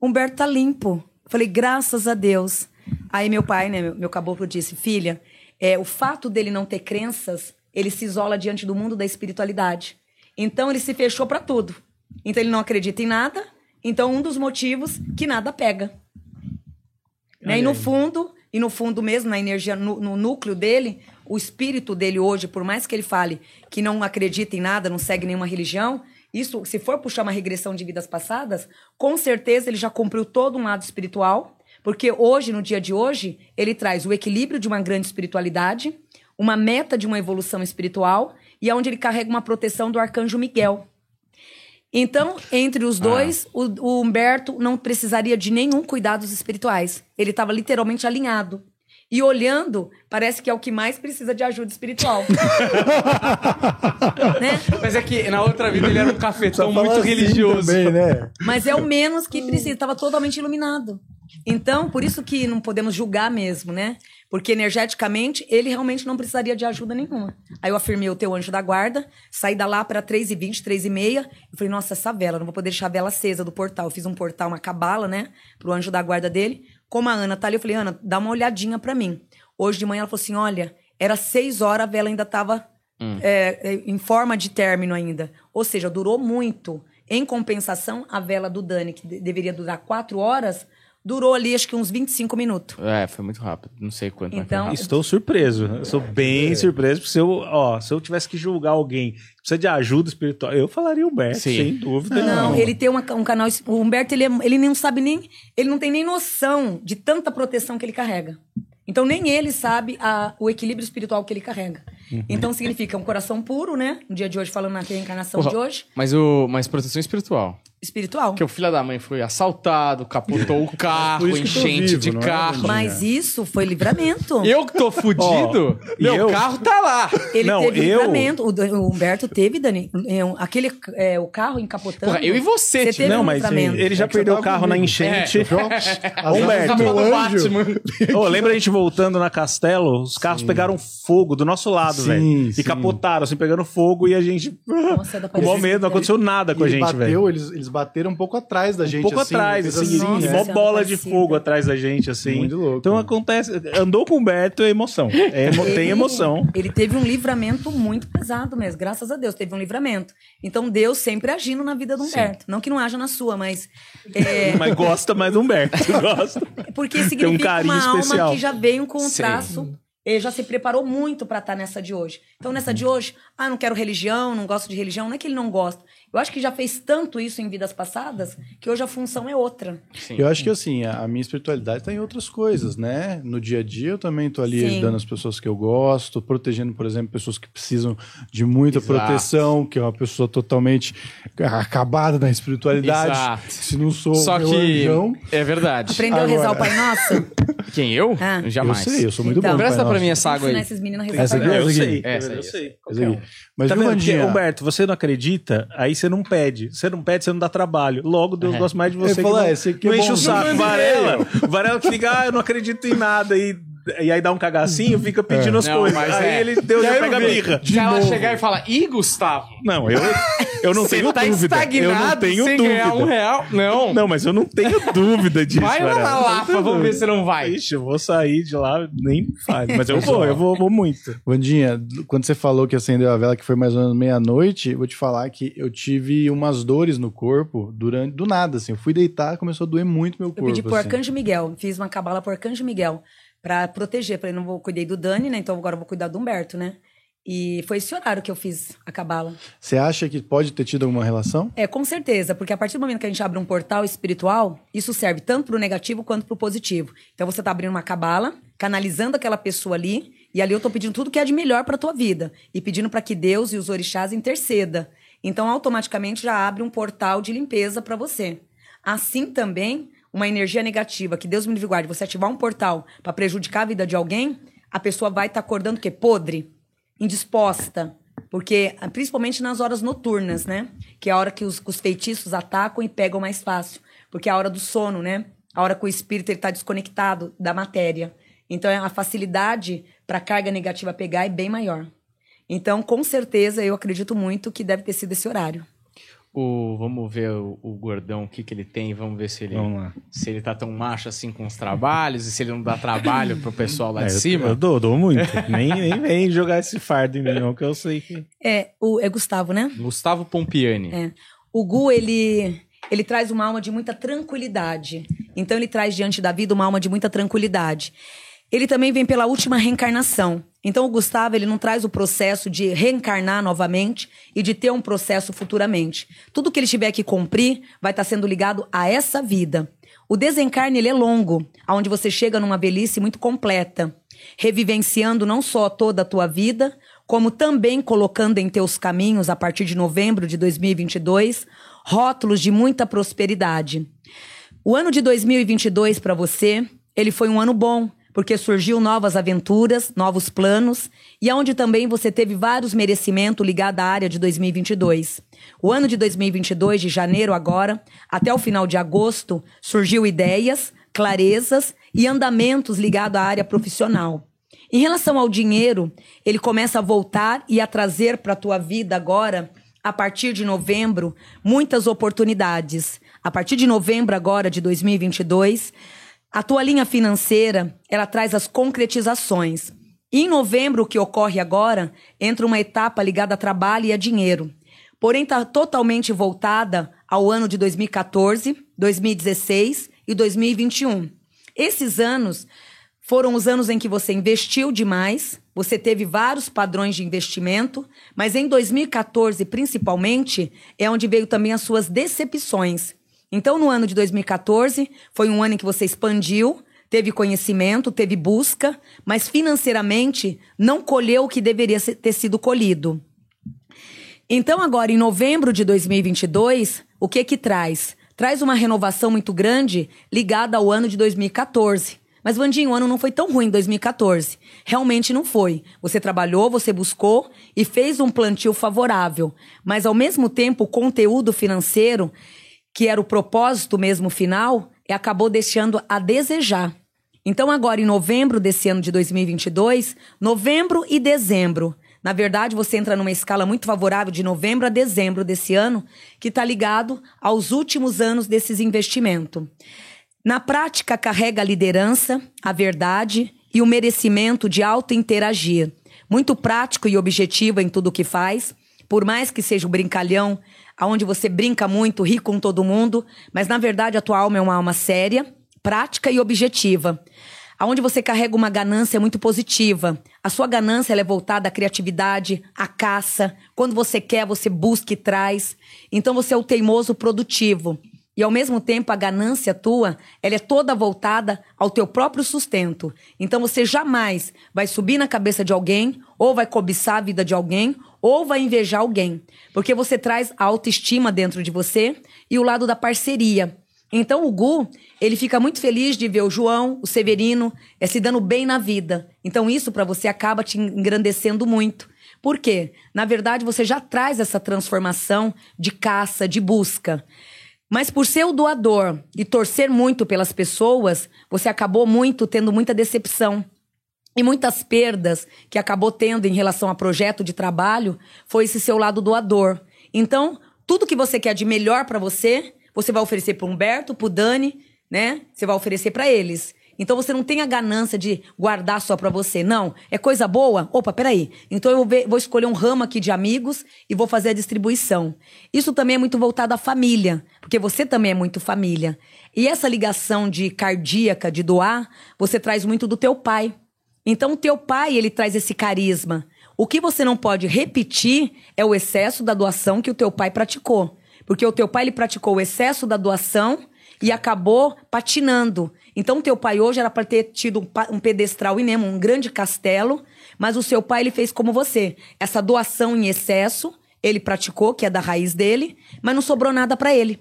Humberto tá limpo. Eu falei, graças a Deus. Aí meu pai, né, meu, meu caboclo disse, filha, é, o fato dele não ter crenças, ele se isola diante do mundo da espiritualidade. Então ele se fechou para tudo. Então ele não acredita em nada. Então um dos motivos que nada pega. Né? E no fundo, e no fundo mesmo, na energia, no, no, núcleo dele, o espírito dele hoje, por mais que ele fale que não acredita em nada, não segue nenhuma religião, Isso, se for puxar uma regressão de vidas passadas, com certeza ele já cumpriu todo um lado espiritual, porque hoje, no dia de hoje, ele traz o equilíbrio de uma grande espiritualidade, uma meta de uma evolução espiritual e é onde ele carrega uma proteção do arcanjo Miguel. Então, entre os dois, ah. o, o, Humberto não precisaria de nenhum cuidados espirituais. Ele estava literalmente alinhado. E olhando, parece que é o que mais precisa de ajuda espiritual. né? Mas é que na outra vida ele era um cafetão muito assim religioso. Também, né? Mas é o menos que precisa, estava totalmente iluminado. Então, por isso que não podemos julgar mesmo, né? Porque energeticamente ele realmente não precisaria de ajuda nenhuma. Aí eu afirmei o teu anjo da guarda, saí da lá para 3h20, 3h30. Eu falei, nossa, essa vela, não vou poder deixar a vela acesa do portal. Eu fiz um portal, uma cabala, né? Pro anjo da guarda dele. Como a Ana tá ali, eu falei, Ana, dá uma olhadinha para mim. Hoje de manhã ela falou assim: olha, era 6 horas, a vela ainda tava hum. é, em forma de término ainda. Ou seja, durou muito. Em compensação, a vela do Dani, que deveria durar 4 horas, Durou ali, acho que uns 25 minutos. É, foi muito rápido. Não sei quanto. Então, Estou surpreso. Estou bem é. surpreso. Porque se eu, ó, se eu tivesse que julgar alguém que precisa de ajuda espiritual, eu falaria Humberto, Sim. sem dúvida. Não, não. ele tem uma, um canal. O Humberto, ele, é, ele não sabe nem. Ele não tem nem noção de tanta proteção que ele carrega. Então, nem ele sabe a, o equilíbrio espiritual que ele carrega. Uhum. Então, significa um coração puro, né? No dia de hoje, falando na reencarnação Porra, de hoje. Mas, o, mas proteção espiritual espiritual. Que o filho da mãe foi assaltado, capotou o carro, enchente vivo, de é, carro. Mas isso foi livramento. Eu que tô fudido, oh, meu eu... carro tá lá. Ele não, teve eu... livramento. O, Humberto teve, Dani, é, aquele, é, o carro encapotando. Porra, eu e você, você teve Não, um mas ele já é perdeu o carro comigo. na enchente. É. Humberto. Meu anjo. oh, lembra a gente voltando na Castelo? Os carros Sim. pegaram fogo do nosso lado, velho. E capotaram, assim, pegando fogo e a gente... Nossa, com bom medo, não aconteceu nada com a gente, velho. Eles bateram um pouco atrás da gente. Um pouco assim, atrás, assim, assim né? uma bola de fogo atrás da gente, assim. Muito louco. Então né? acontece. Andou com o Humberto é emoção. É, ele, tem emoção. Ele teve um livramento muito pesado mesmo, graças a Deus, teve um livramento. Então Deus sempre agindo na vida do Humberto. Sim. Não que não haja na sua, mas. É... mas gosta mais do Humberto. Gosta. Porque significa tem um carinho uma especial. alma que já veio com um traço. Ele já se preparou muito para estar tá nessa de hoje. Então, nessa de hoje, ah, não quero religião, não gosto de religião. Não é que ele não gosta. Eu acho que já fez tanto isso em vidas passadas que hoje a função é outra. Sim. Eu acho que assim, a, minha espiritualidade está em outras coisas, né? No dia a dia eu também estou ali Sim. ajudando as pessoas que eu gosto, protegendo, por exemplo, pessoas que precisam de muita Exato. proteção, que é uma pessoa totalmente acabada na espiritualidade. Exato. Se não sou Só que anjão. é verdade. Aprendeu Agora... a rezar o Pai Nosso? Quem eu? Ah. Jamais. Eu sei, eu sou muito então, bom. Presta para mim essa água aí. Esses meninos essa aqui, eu sei. Essa, eu sei. Essa aqui. Mas tá Humberto, você não acredita, aí você não pede. Você não pede, você não dá trabalho. Logo, Deus é. gosta mais de você. Falo, não, é, não é enche o saco. Varela, Varela que fica, ah, eu não acredito em nada. E e aí dá um cagacinho, fica pedindo é. as não, coisas. Aí é. ele Deus já pega a birra. De ela chegar e falar, ih, Gustavo. Não, eu, eu não tenho tá dúvida. Eu não tenho sem dúvida. Ganhar um real. Não. Não, mas eu não tenho dúvida disso. Vai lá na Lapa, vamos ver se não vai. Ixi, eu vou sair de lá, nem fale. Mas eu vou, eu vou, vou muito. Vandinha, quando você falou que acendeu a vela, que foi mais ou menos meia-noite, vou te falar que eu tive umas dores no corpo durante do nada, assim. Eu fui deitar, começou a doer muito meu corpo. Eu pedi pro assim. Arcanjo Miguel, fiz uma cabala pro Arcanjo Miguel para proteger. Falei, não vou cuidei do Dani, né? Então agora eu vou cuidar do Humberto, né? E foi esse horário que eu fiz a cabala. Você acha que pode ter tido alguma relação? É, com certeza, porque a partir do momento que a gente abre um portal espiritual, isso serve tanto para o negativo quanto para o positivo. Então você está abrindo uma cabala, canalizando aquela pessoa ali, e ali eu estou pedindo tudo que é de melhor para tua vida e pedindo para que Deus e os orixás interceda. Então automaticamente já abre um portal de limpeza para você. Assim também uma energia negativa, que Deus me livre guarde, você ativar um portal para prejudicar a vida de alguém, a pessoa vai estar tá acordando o quê? Podre, indisposta. Porque, principalmente nas horas noturnas, né? Que é a hora que os, os feitiços atacam e pegam mais fácil. Porque é a hora do sono, né? A hora que o espírito está desconectado da matéria. Então, a facilidade para a carga negativa pegar é bem maior. Então, com certeza, eu acredito muito que deve ter sido esse horário. O, vamos ver o, o, gordão, o que, que ele tem, vamos ver se ele, se ele tá tão macho assim com os trabalhos e se ele não dá trabalho pro pessoal lá é, de cima. Eu, dou, dou muito. nem, nem vem jogar esse fardo em mim, não, que eu sei que. É, o, é Gustavo, né? Gustavo Pompiani. É. O Gu, ele, ele traz uma alma de muita tranquilidade. Então, ele traz diante da vida uma alma de muita tranquilidade. ele também vem pela última reencarnação. Então o Gustavo ele não traz o processo de reencarnar novamente e de ter um processo futuramente. Tudo que ele tiver que cumprir vai estar sendo ligado a essa vida. O desencarne ele é longo, aonde você chega numa velhice muito completa, revivenciando não só toda a tua vida, como também colocando em teus caminhos a partir de novembro de 2022 rótulos de muita prosperidade. O ano de 2022 para você, ele foi um ano bom, porque surgiu novas aventuras, novos planos, e onde também você teve vários merecimentos ligados à área de 2022. O ano de 2022, de janeiro agora, até o final de agosto, surgiu ideias, clarezas e andamentos ligados à área profissional. Em relação ao dinheiro, ele começa a voltar e a trazer para a tua vida agora, a partir de novembro, muitas oportunidades. A partir de novembro agora de 2022, a tua linha financeira, ela traz as concretizações. Em novembro, o que ocorre agora, entra uma etapa ligada a trabalho e a dinheiro. Porém, está totalmente voltada ao ano de 2014, 2016 e 2021. Esses anos foram os anos em que você investiu demais, você teve vários padrões de investimento, mas em 2014, principalmente, é onde veio também as suas decepções. Então, no ano de 2014, foi um ano em que você expandiu, teve conhecimento, teve busca, mas financeiramente não colheu o que deveria ter sido colhido. Então, agora, em novembro de 2022, o que que traz? Traz uma renovação muito grande ligada ao ano de 2014. Mas, Vandinho, o ano não foi tão ruim em 2014. Realmente não foi. Você trabalhou, você buscou e fez um plantio favorável. Mas, ao mesmo tempo, o conteúdo financeiro que era o propósito mesmo final, e acabou deixando a desejar. Então, agora em novembro desse ano de 2022, novembro e dezembro, na verdade, você entra numa escala muito favorável de novembro a dezembro desse ano, que está ligado aos últimos anos desses investimentos. Na prática, carrega a liderança, a verdade e o merecimento de auto-interagir. Muito prático e objetivo em tudo o que faz, por mais que seja o brincalhão, aonde você brinca muito, ri com todo mundo, mas na verdade a tua alma é uma alma séria, prática e objetiva. Aonde você carrega uma ganância muito positiva. A sua ganância é voltada à criatividade, à caça. Quando você quer, você busca e traz. Então você é o teimoso produtivo. E ao mesmo tempo a ganância tua, ela é toda voltada ao teu próprio sustento. Então você jamais vai subir na cabeça de alguém, ou vai cobiçar a vida de alguém, ou vai invejar alguém, porque você traz a autoestima dentro de você e o lado da parceria. Então o Gu, ele fica muito feliz de ver o João, o Severino, é, se dando bem na vida. Então isso para você acaba te engrandecendo muito. Por quê? Na verdade, você já traz essa transformação de caça, de busca. Mas por ser o doador e torcer muito pelas pessoas, você acabou muito tendo muita decepção. E muitas perdas que acabou tendo em relação a projeto de trabalho foi esse seu lado doador. Então, tudo que você quer de melhor para você, você vai oferecer para Humberto, para Dani, né? Você vai oferecer para eles. Então você não tem a ganância de guardar só para você. Não, é coisa boa? Opa, peraí. Então eu vou escolher um ramo aqui de amigos e vou fazer a distribuição. Isso também é muito voltado à família, porque você também é muito família. E essa ligação de cardíaca, de doar, você traz muito do teu pai. Então, teu pai, ele traz esse carisma. O que você não pode repetir é o excesso da doação que o teu pai praticou. Porque o teu pai, ele praticou o excesso da doação e acabou patinando. Então, teu pai hoje era para ter tido um pedestral inemo, um grande castelo, mas o seu pai, ele fez como você. Essa doação em excesso, ele praticou, que é da raiz dele, mas não sobrou nada para ele.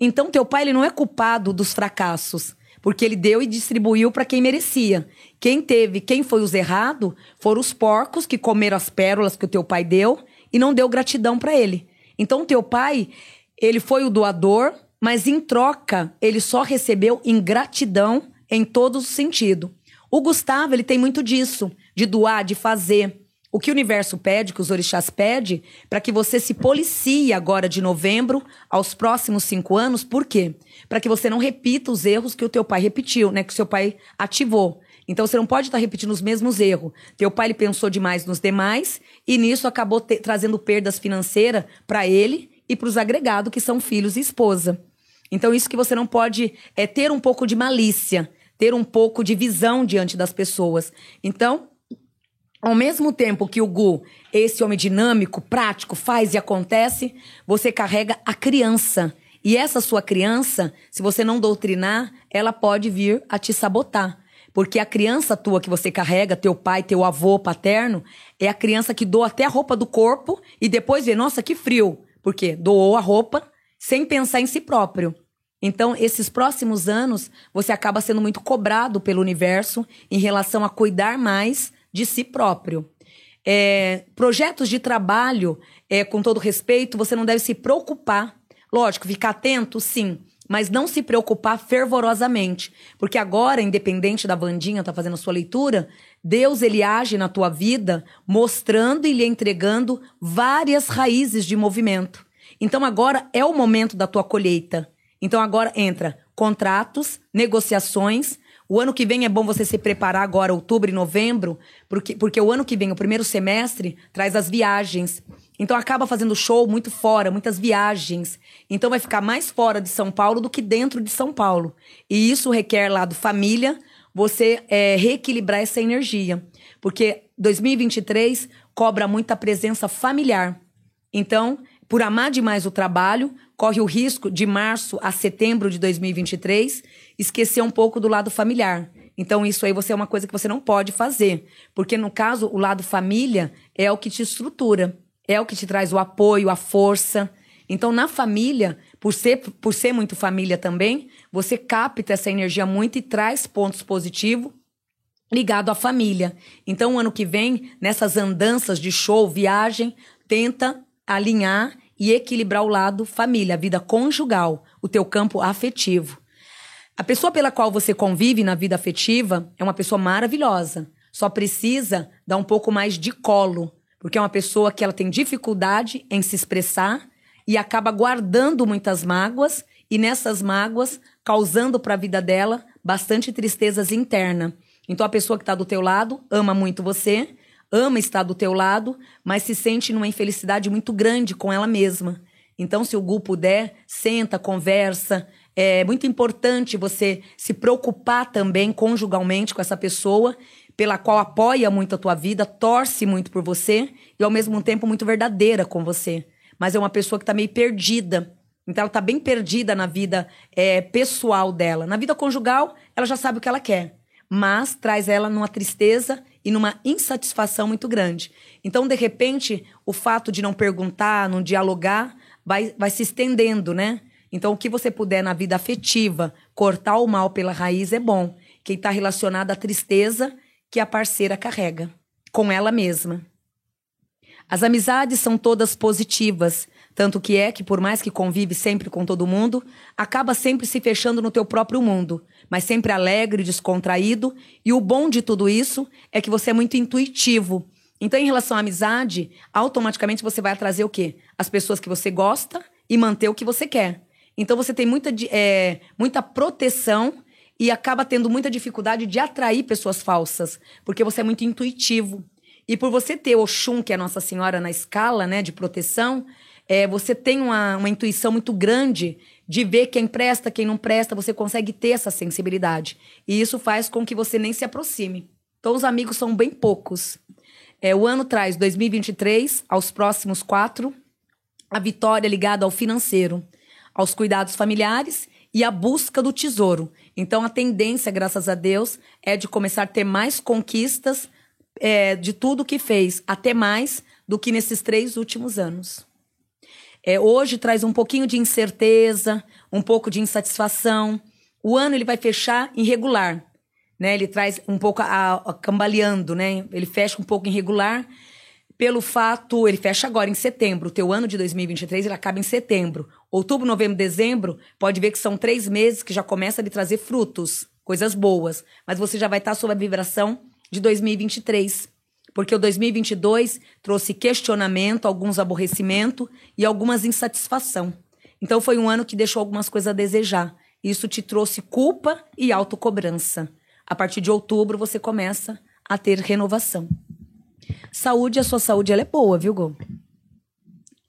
Então, teu pai, ele não é culpado dos fracassos porque ele deu e distribuiu para quem merecia. Quem teve, quem foi os errado, foram os porcos que comeram as pérolas que o teu pai deu e não deu gratidão para ele. Então, teu pai, ele foi o doador, mas em troca, ele só recebeu ingratidão em todos os sentidos. O Gustavo, ele tem muito disso, de doar, de fazer. O que o universo pede, que os orixás pedem, para que você se policie agora de novembro aos próximos cinco anos, por quê? Para que você não repita os erros que o teu pai repetiu, né? Que o seu pai ativou. Então você não pode estar repetindo os mesmos erros. Teu pai ele pensou demais nos demais e nisso acabou te, trazendo perdas financeiras para ele e para os agregados que são filhos e esposa. Então isso que você não pode é ter um pouco de malícia ter um pouco de visão diante das pessoas. Então, ao mesmo tempo que o Gu, esse homem dinâmico, prático, faz e acontece, você carrega a criança. E essa sua criança, se você não doutrinar, ela pode vir a te sabotar. Porque a criança tua que você carrega, teu pai, teu avô paterno, é a criança que doa até a roupa do corpo e depois vê, nossa, que frio. Porque doou a roupa sem pensar em si próprio. Então, esses próximos anos, você acaba sendo muito cobrado pelo universo em relação a cuidar mais de si próprio. É, projetos de trabalho, é, com todo respeito, você não deve se preocupar. Lógico, ficar atento, sim, mas não se preocupar fervorosamente. Porque agora, independente da Vandinha tá fazendo a sua leitura, Deus ele age na tua vida mostrando e lhe entregando várias raízes de movimento. Então agora é o momento da tua colheita. Então agora entra contratos, negociações, o ano que vem é bom você se preparar agora, outubro e novembro, porque, porque o ano que vem, o primeiro semestre, traz as viagens. Então acaba fazendo show muito fora, muitas viagens. Então vai ficar mais fora de São Paulo do que dentro de São Paulo. E isso requer lá do família você é, reequilibrar essa energia. Porque 2023 cobra muita presença familiar. Então, por amar demais o trabalho, corre o risco de março a setembro de 2023 esquecer um pouco do lado familiar. Então, isso aí você é uma coisa que você não pode fazer. Porque, no caso, o lado família é o que te estrutura, é o que te traz o apoio, a força. Então, na família, por ser, por ser muito família também, você capta essa energia muito e traz pontos positivos ligado à família. Então, ano que vem, nessas andanças de show, viagem, tenta alinhar e equilibrar o lado família, a vida conjugal, o teu campo afetivo. A pessoa pela qual você convive na vida afetiva é uma pessoa maravilhosa. Só precisa dar um pouco mais de colo, porque é uma pessoa que ela tem dificuldade em se expressar e acaba guardando muitas mágoas e nessas mágoas causando para a vida dela bastante tristezas interna. Então a pessoa que está do teu lado ama muito você, ama estar do teu lado, mas se sente numa infelicidade muito grande com ela mesma. Então se o Gu puder, senta, conversa, é muito importante você se preocupar também conjugalmente com essa pessoa pela qual apoia muito a tua vida, torce muito por você e ao mesmo tempo muito verdadeira com você. Mas é uma pessoa que está meio perdida. Então ela está bem perdida na vida é, pessoal dela. Na vida conjugal, ela já sabe o que ela quer, mas traz ela numa tristeza e numa insatisfação muito grande. Então, de repente, o fato de não perguntar, não dialogar, vai, vai se estendendo, né? Então, o que você puder na vida afetiva cortar o mal pela raiz é bom. Quem está relacionado à tristeza que a parceira carrega com ela mesma. As amizades são todas positivas, tanto que é que por mais que convive sempre com todo mundo, acaba sempre se fechando no teu próprio mundo, mas sempre alegre, descontraído, e o bom de tudo isso é que você é muito intuitivo. Então, em relação à amizade, automaticamente você vai trazer o quê? As pessoas que você gosta e manter o que você quer. Então você tem muita, é, muita proteção e acaba tendo muita dificuldade de atrair pessoas falsas, porque você é muito intuitivo. E por você ter Oxum, que é Nossa Senhora na escala né, de proteção, é, você tem uma, uma intuição muito grande de ver quem presta, quem não presta, você consegue ter essa sensibilidade. E isso faz com que você nem se aproxime. Então, os amigos são bem poucos. É, o ano traz 2023, aos próximos quatro, a vitória ligada ao financeiro aos cuidados familiares e à busca do tesouro. Então, a tendência, graças a Deus, é de começar a ter mais conquistas é, de tudo que fez, até mais do que nesses três últimos anos. É, hoje traz um pouquinho de incerteza, um pouco de insatisfação. O ano ele vai fechar irregular, né? Ele traz um pouco a, a, cambaleando, né? Ele fecha um pouco irregular pelo fato, ele fecha agora em setembro, o teu ano de 2023 ele acaba em setembro. Outubro, novembro, dezembro, pode ver que são três meses que já começa a lhe trazer frutos, coisas boas. Mas você já vai estar sob a vibração de 2023. Porque o 2022 trouxe questionamento, alguns aborrecimento e algumas insatisfação. Então foi um ano que deixou algumas coisas a desejar. Isso te trouxe culpa e autocobrança. A partir de outubro você começa a ter renovação. Saúde, a sua saúde ela é boa, viu, Gol?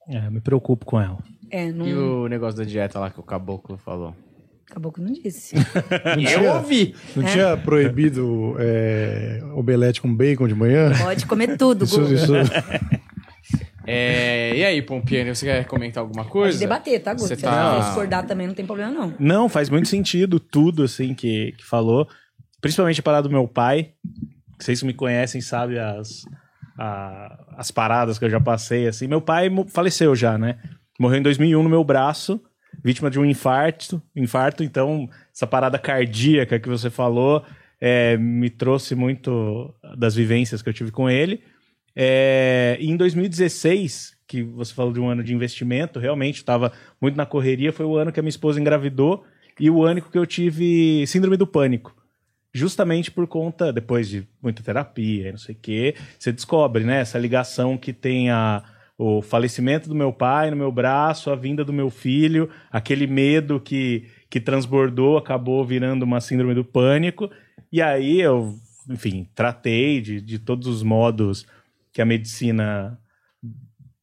É, me preocupo com ela. É, não... E o negócio da dieta lá que o caboclo falou? Acabou que não disse. Não eu ouvi. Não é. tinha proibido é, obelete com bacon de manhã? Pode comer tudo, isso, isso. É, e aí, Pompiani, você quer comentar alguma coisa? Pode debater, tá, Guto? Você tá... Se discordar também não tem problema, não. Não, faz muito sentido tudo, assim, que, que falou. Principalmente a parada do meu pai. Vocês que me conhecem sabem as, a, as paradas que eu já passei, assim. Meu pai faleceu já, né? Morreu em 2001 no meu braço, vítima de um infarto. Infarto, então, essa parada cardíaca que você falou é, me trouxe muito das vivências que eu tive com ele. É, em 2016, que você falou de um ano de investimento, realmente estava muito na correria, foi o ano que a minha esposa engravidou e o ano que eu tive síndrome do pânico. Justamente por conta, depois de muita terapia, não sei o quê, você descobre, né, essa ligação que tem a, o falecimento do meu pai no meu braço, a vinda do meu filho, aquele medo que, que transbordou, acabou virando uma síndrome do pânico. E aí eu, enfim, tratei de, de todos os modos que a medicina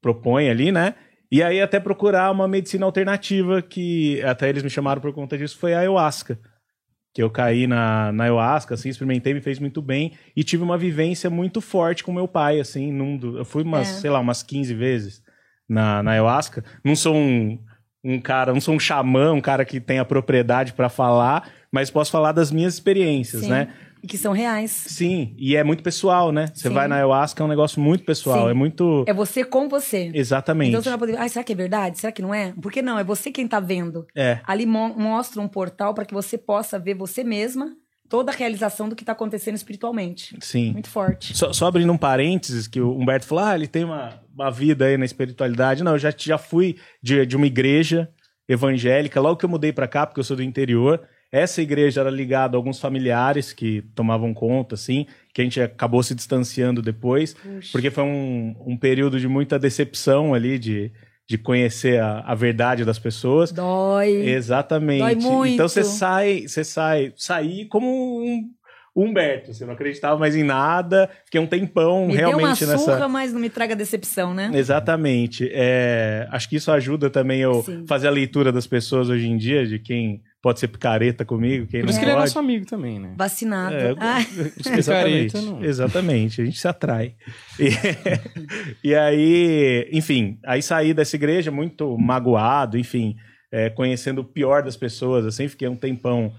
propõe ali, né? E aí até procurar uma medicina alternativa que até eles me chamaram por conta disso foi a ayahuasca. Que eu caí na, na ayahuasca, assim, experimentei, me fez muito bem e tive uma vivência muito forte com meu pai, assim, num, eu fui umas, é. sei lá, umas 15 vezes na, na ayahuasca. Não sou um, um cara, não sou um xamã, um cara que tenha propriedade para falar, mas posso falar das minhas experiências, Sim. né? E que são reais. Sim, e é muito pessoal, né? Você Sim. vai na ayahuasca, é um negócio muito pessoal, Sim. é muito... É você com você. Exatamente. Então você vai poder... Ah, será que é verdade? Será que não é? Por que não? É você quem tá vendo. É. Ali mo mostra um portal para que você possa ver você mesma toda a realização do que está acontecendo espiritualmente. Sim. Muito forte. Só, só, abrindo um parênteses, que o Humberto falou, ah, ele tem uma, uma vida aí na espiritualidade. Não, eu já, já fui de, de uma igreja evangélica, logo que eu mudei para cá, porque eu sou do interior, essa igreja era ligada a alguns familiares que tomavam conta, assim, que a gente acabou se distanciando depois, Puxa. porque foi um, um período de muita decepção ali, de, de conhecer a, a verdade das pessoas. Dói. Exatamente. Dói muito. Então você sai, você sai, sair como um Humberto, você não acreditava mais em nada, fiquei um tempão me realmente deu uma surra, nessa. mas não me traga decepção, né? Exatamente. É, acho que isso ajuda também eu Sim. fazer a leitura das pessoas hoje em dia, de quem pode ser picareta comigo, quem Por não isso que ele é nosso amigo também, né? Vacinado. É, ah. Exatamente. exatamente. A gente se atrai. E, e, aí, enfim, aí saí dessa igreja muito magoado, enfim, é, conhecendo o pior das pessoas, assim, fiquei um tempão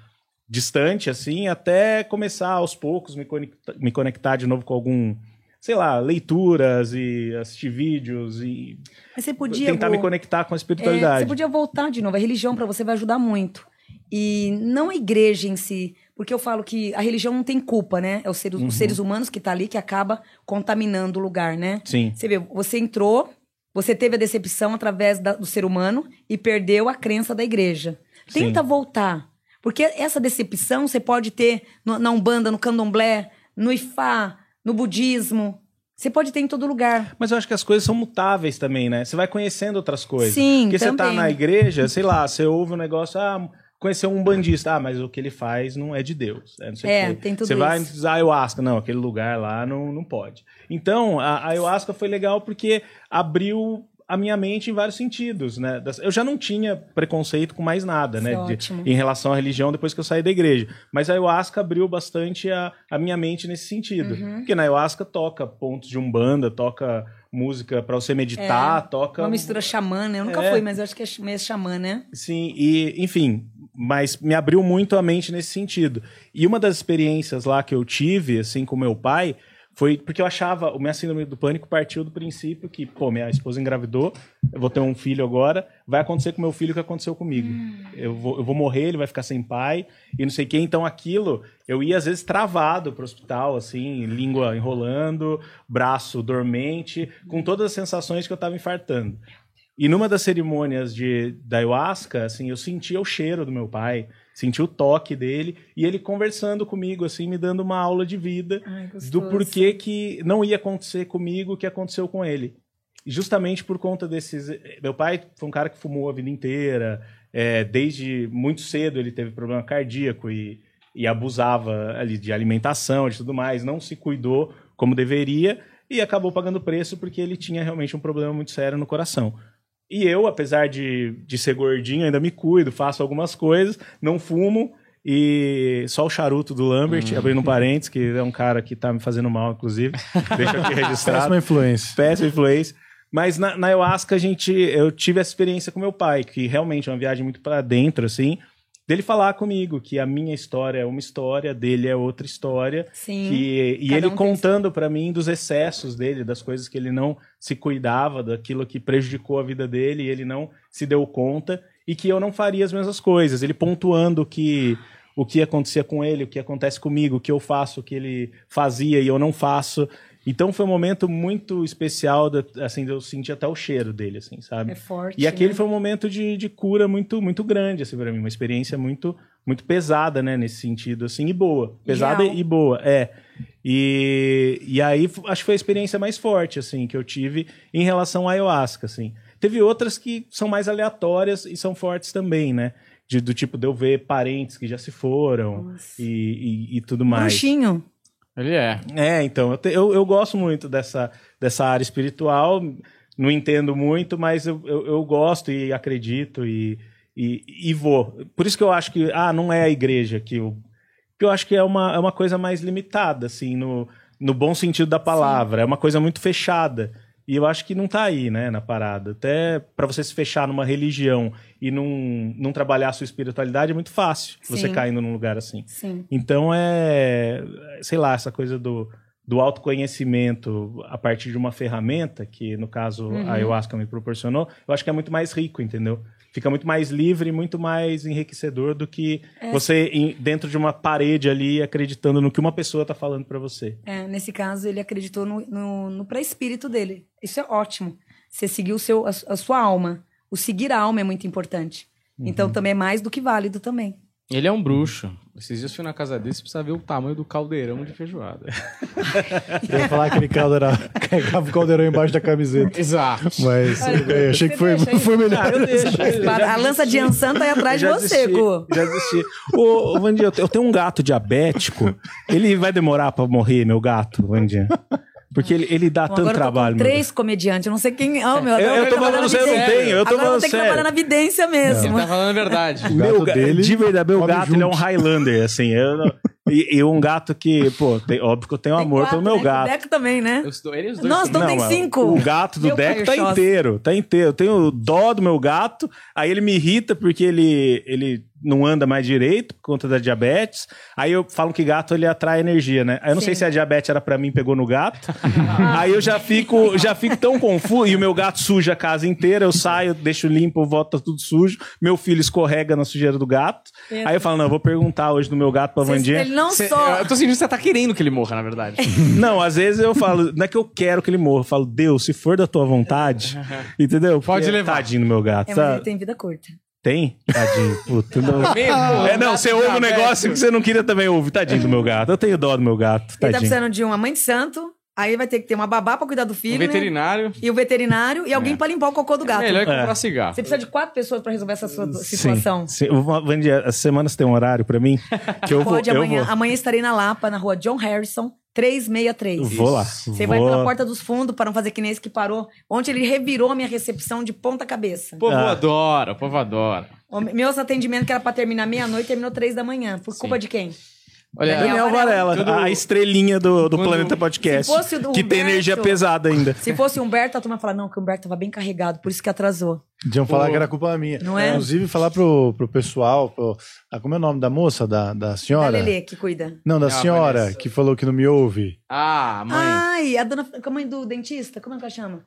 distante, assim, até começar aos poucos me conectar, me conectar de novo com algum sei lá, leituras e assistir vídeos e Mas você podia tentar me conectar com a espiritualidade. É, você podia voltar de novo. A religião para você vai ajudar muito. E não a igreja em si, porque eu falo que a religião não tem culpa, né? É os seres, uhum. os seres humanos que tá ali que acaba contaminando o lugar, né? Sim. Você vê, você entrou, você teve a decepção através da, do ser humano e perdeu a crença da igreja. Tenta Sim. voltar. Porque essa decepção você pode ter no, na Umbanda, no Candomblé, no Ifá, no budismo, você pode ter em todo lugar. Mas eu acho que as coisas são mutáveis também, né? Você vai conhecendo outras coisas. Sim, Porque também. você tá na igreja, sei lá, você ouve um negócio, ah, conhecer um bandista. Ah, mas o que ele faz não é de Deus. É, é tem tudo Você isso. vai a ayahuasca. Não, aquele lugar lá não, não pode. Então, a, a ayahuasca foi legal porque abriu a minha mente em vários sentidos, né? Eu já não tinha preconceito com mais nada, né? De, em relação à religião depois que eu saí da igreja. Mas a ayahuasca abriu bastante a, a minha mente nesse sentido. Uhum. Porque na ayahuasca toca pontos de umbanda, toca música para você meditar, é, toca... Uma mistura xamã, né? Eu nunca é. fui, mas eu acho que é meio xamã, né? Sim, e enfim, mas me abriu muito a mente nesse sentido. E uma das experiências lá que eu tive, assim, com meu pai, foi porque eu achava, o minha síndrome do pânico partiu do princípio que, pô, minha esposa engravidou, eu vou ter um filho agora, vai acontecer com meu filho o que aconteceu comigo. Hum. Eu, vou, eu vou morrer, ele vai ficar sem pai, e não sei o quê. Então aquilo, eu ia às vezes travado pro hospital, assim, língua enrolando, braço dormente, com todas as sensações que eu tava infartando. E numa das cerimônias de, da ayahuasca, assim, eu sentia o cheiro do meu pai, senti o toque dele e ele conversando comigo, assim, me dando uma aula de vida Ai, do porquê que não ia acontecer comigo o que aconteceu com ele. Justamente por conta desses. Meu pai foi um cara que fumou a vida inteira, é, desde muito cedo ele teve problema cardíaco e, e abusava ali de alimentação, de tudo mais, não se cuidou como deveria e acabou pagando preço porque ele tinha realmente um problema muito sério no coração. E eu, apesar de, de ser gordinho, ainda me cuido, faço algumas coisas, não fumo. E só o charuto do Lambert, abrindo um parênteses, que é um cara que tá me fazendo mal, inclusive. Deixa aqui registrado. Péssima influência. Péssima influência. Mas na, na ayahuasca a gente, eu tive essa experiência com meu pai, que realmente é uma viagem muito para dentro, assim, dele falar comigo que a minha história é uma história, dele é outra história, Sim. que, e ele um contando pra mim dos excessos dele, das coisas que ele não se cuidava, daquilo que prejudicou a vida dele e ele não se deu conta e que eu não faria as mesmas coisas. Ele pontuando que o que acontecia com ele, o que acontece comigo, o que eu faço, o que ele fazia e eu não faço. Então foi um momento muito especial, da- assim, de eu sentir até o cheiro dele, assim, sabe? É forte. E aquele né? foi um momento de, de cura muito muito grande, assim, pra mim. Uma experiência muito muito pesada, né, nesse sentido, assim, e boa. Pesada Real. e boa, é. E, e aí, acho que foi a experiência mais forte, assim, que eu tive em relação à ayahuasca, assim. Teve outras que são mais aleatórias e são fortes também, né? De, do tipo de eu ver parentes que já se foram e, e, e tudo mais. Bruxinho. Ele é. É, então, eu, te- eu, eu gosto muito dessa, dessa área espiritual, não entendo muito, mas eu, eu, eu gosto e acredito e, e, e vou. Por isso que eu acho que, ah, não é a igreja que eu... Que eu acho que é uma, é uma coisa mais limitada, assim, no, no bom sentido da palavra. É uma coisa muito fechada. E eu acho que não tá aí, né, na parada. Até para você se fechar numa religião e não, não trabalhar a sua espiritualidade é muito fácil você Sim. caindo num lugar assim. Sim. Então é, sei lá, essa coisa do, do autoconhecimento a partir de uma ferramenta, que no caso Uhum. a ayahuasca me proporcionou, eu acho que é muito mais rico, entendeu? Fica muito mais livre e muito mais enriquecedor do que É. você dentro de uma parede ali acreditando no que uma pessoa tá falando pra você. É, nesse caso, ele acreditou no, no, no pré-espírito dele. Isso é ótimo. Você seguir o seu, a, a sua alma. O seguir a alma é muito importante. Então também é mais do que válido também. Ele é um bruxo. Esses dias eu fui na casa dele, você precisa ver o tamanho do caldeirão de feijoada. Eu ia falar que aquele caldo era. carregava o caldeirão embaixo da camiseta. Exato. Mas eu achei que foi, foi melhor. eu deixo. A lança de Ansan tá aí atrás de você, Gu. Já desisti. Ô, Vandinha, eu tenho um gato diabético. Ele vai demorar pra morrer, meu gato, Vandinha? Porque ele, ele dá Bom, tanto agora trabalho. eu tô meu com três comediantes. Eu não sei quem. Oh, meu, Eu- eu tô falando sério, eu não tenho, eu tô Agora falando vou ter que sério. trabalhar na vidência Ele mesmo. tá falando a verdade. O Meu dele de verdade, meu gato ele é um junto. Highlander, assim. Eu, não- e, e um gato que, pô, tem- óbvio que eu tenho Tem amor quatro, pelo meu né? gato. O Deco também, né? Os dois, eles dois Nossa, então tem é, cinco. O gato do Meu Deco tá Caio Chós. inteiro, tá inteiro. Eu tenho dó do meu gato, aí ele me irrita porque ele, ele não anda mais direito por conta da diabetes. Aí eu falo que gato ele atrai energia, né? Aí eu não sei Sim. se a diabetes era pra mim, pegou no gato. aí eu já fico, já fico tão confuso. E o meu gato suja a casa inteira, eu saio, deixo limpo, volta tudo sujo. Meu filho escorrega na sujeira do gato. Aí eu falo, não, eu vou perguntar hoje no meu gato pra Vandinha. Ele não Cê- só. Eu tô sentindo que você tá querendo que ele morra, na verdade. Não, às vezes eu falo, não é que eu quero que ele morra, eu falo, Deus, se for da tua vontade, entendeu? Pode Porque levar. Tadinho do meu gato, É, mas sabe? ele tem vida curta. Tem? Tadinho, puta. Não. Mesmo, É, não, você ouve um negócio que você não queria também ouvir. Tadinho do meu gato. Eu tenho dó do meu gato, Ele tá tadinho. precisando de uma mãe de santo, aí vai ter que ter uma babá pra cuidar do filho. Um né? veterinário. E o veterinário e alguém É. pra limpar o cocô do gato. Melhor que É. comprar cigarro. Você precisa de quatro pessoas pra resolver essa sua situação. sim. Vandia, essa semana você tem um horário pra mim? Que eu Pode vou, amanhã. Eu vou, Amanhã estarei na Lapa, na rua John Harrison, 363. eu vou lá. Você vou... vai pela porta dos fundos para não fazer que nem esse que parou. Ontem ele revirou a minha recepção de ponta cabeça. O povo Ah. adora, o povo adora. O Meus atendimentos que era pra terminar meia-noite, terminou três da manhã. Por culpa de quem? Olha, Daniel Daniel Varela, Tudo- a estrelinha do, do Quando- Planeta Podcast. Que tem energia pesada ainda. Se fosse o Humberto, a turma ia falar, não, que o Humberto tava bem carregado, por isso que atrasou. Podiam falar que era culpa minha. Não é? Inclusive, falar pro, pro pessoal. Pro, ah, como é o nome da moça? Da, da Da senhora? Lelê que cuida. Não, da É, a senhora que falou que não me ouve. Ah, mãe. Ai, a dona. A mãe do dentista, como é que ela chama?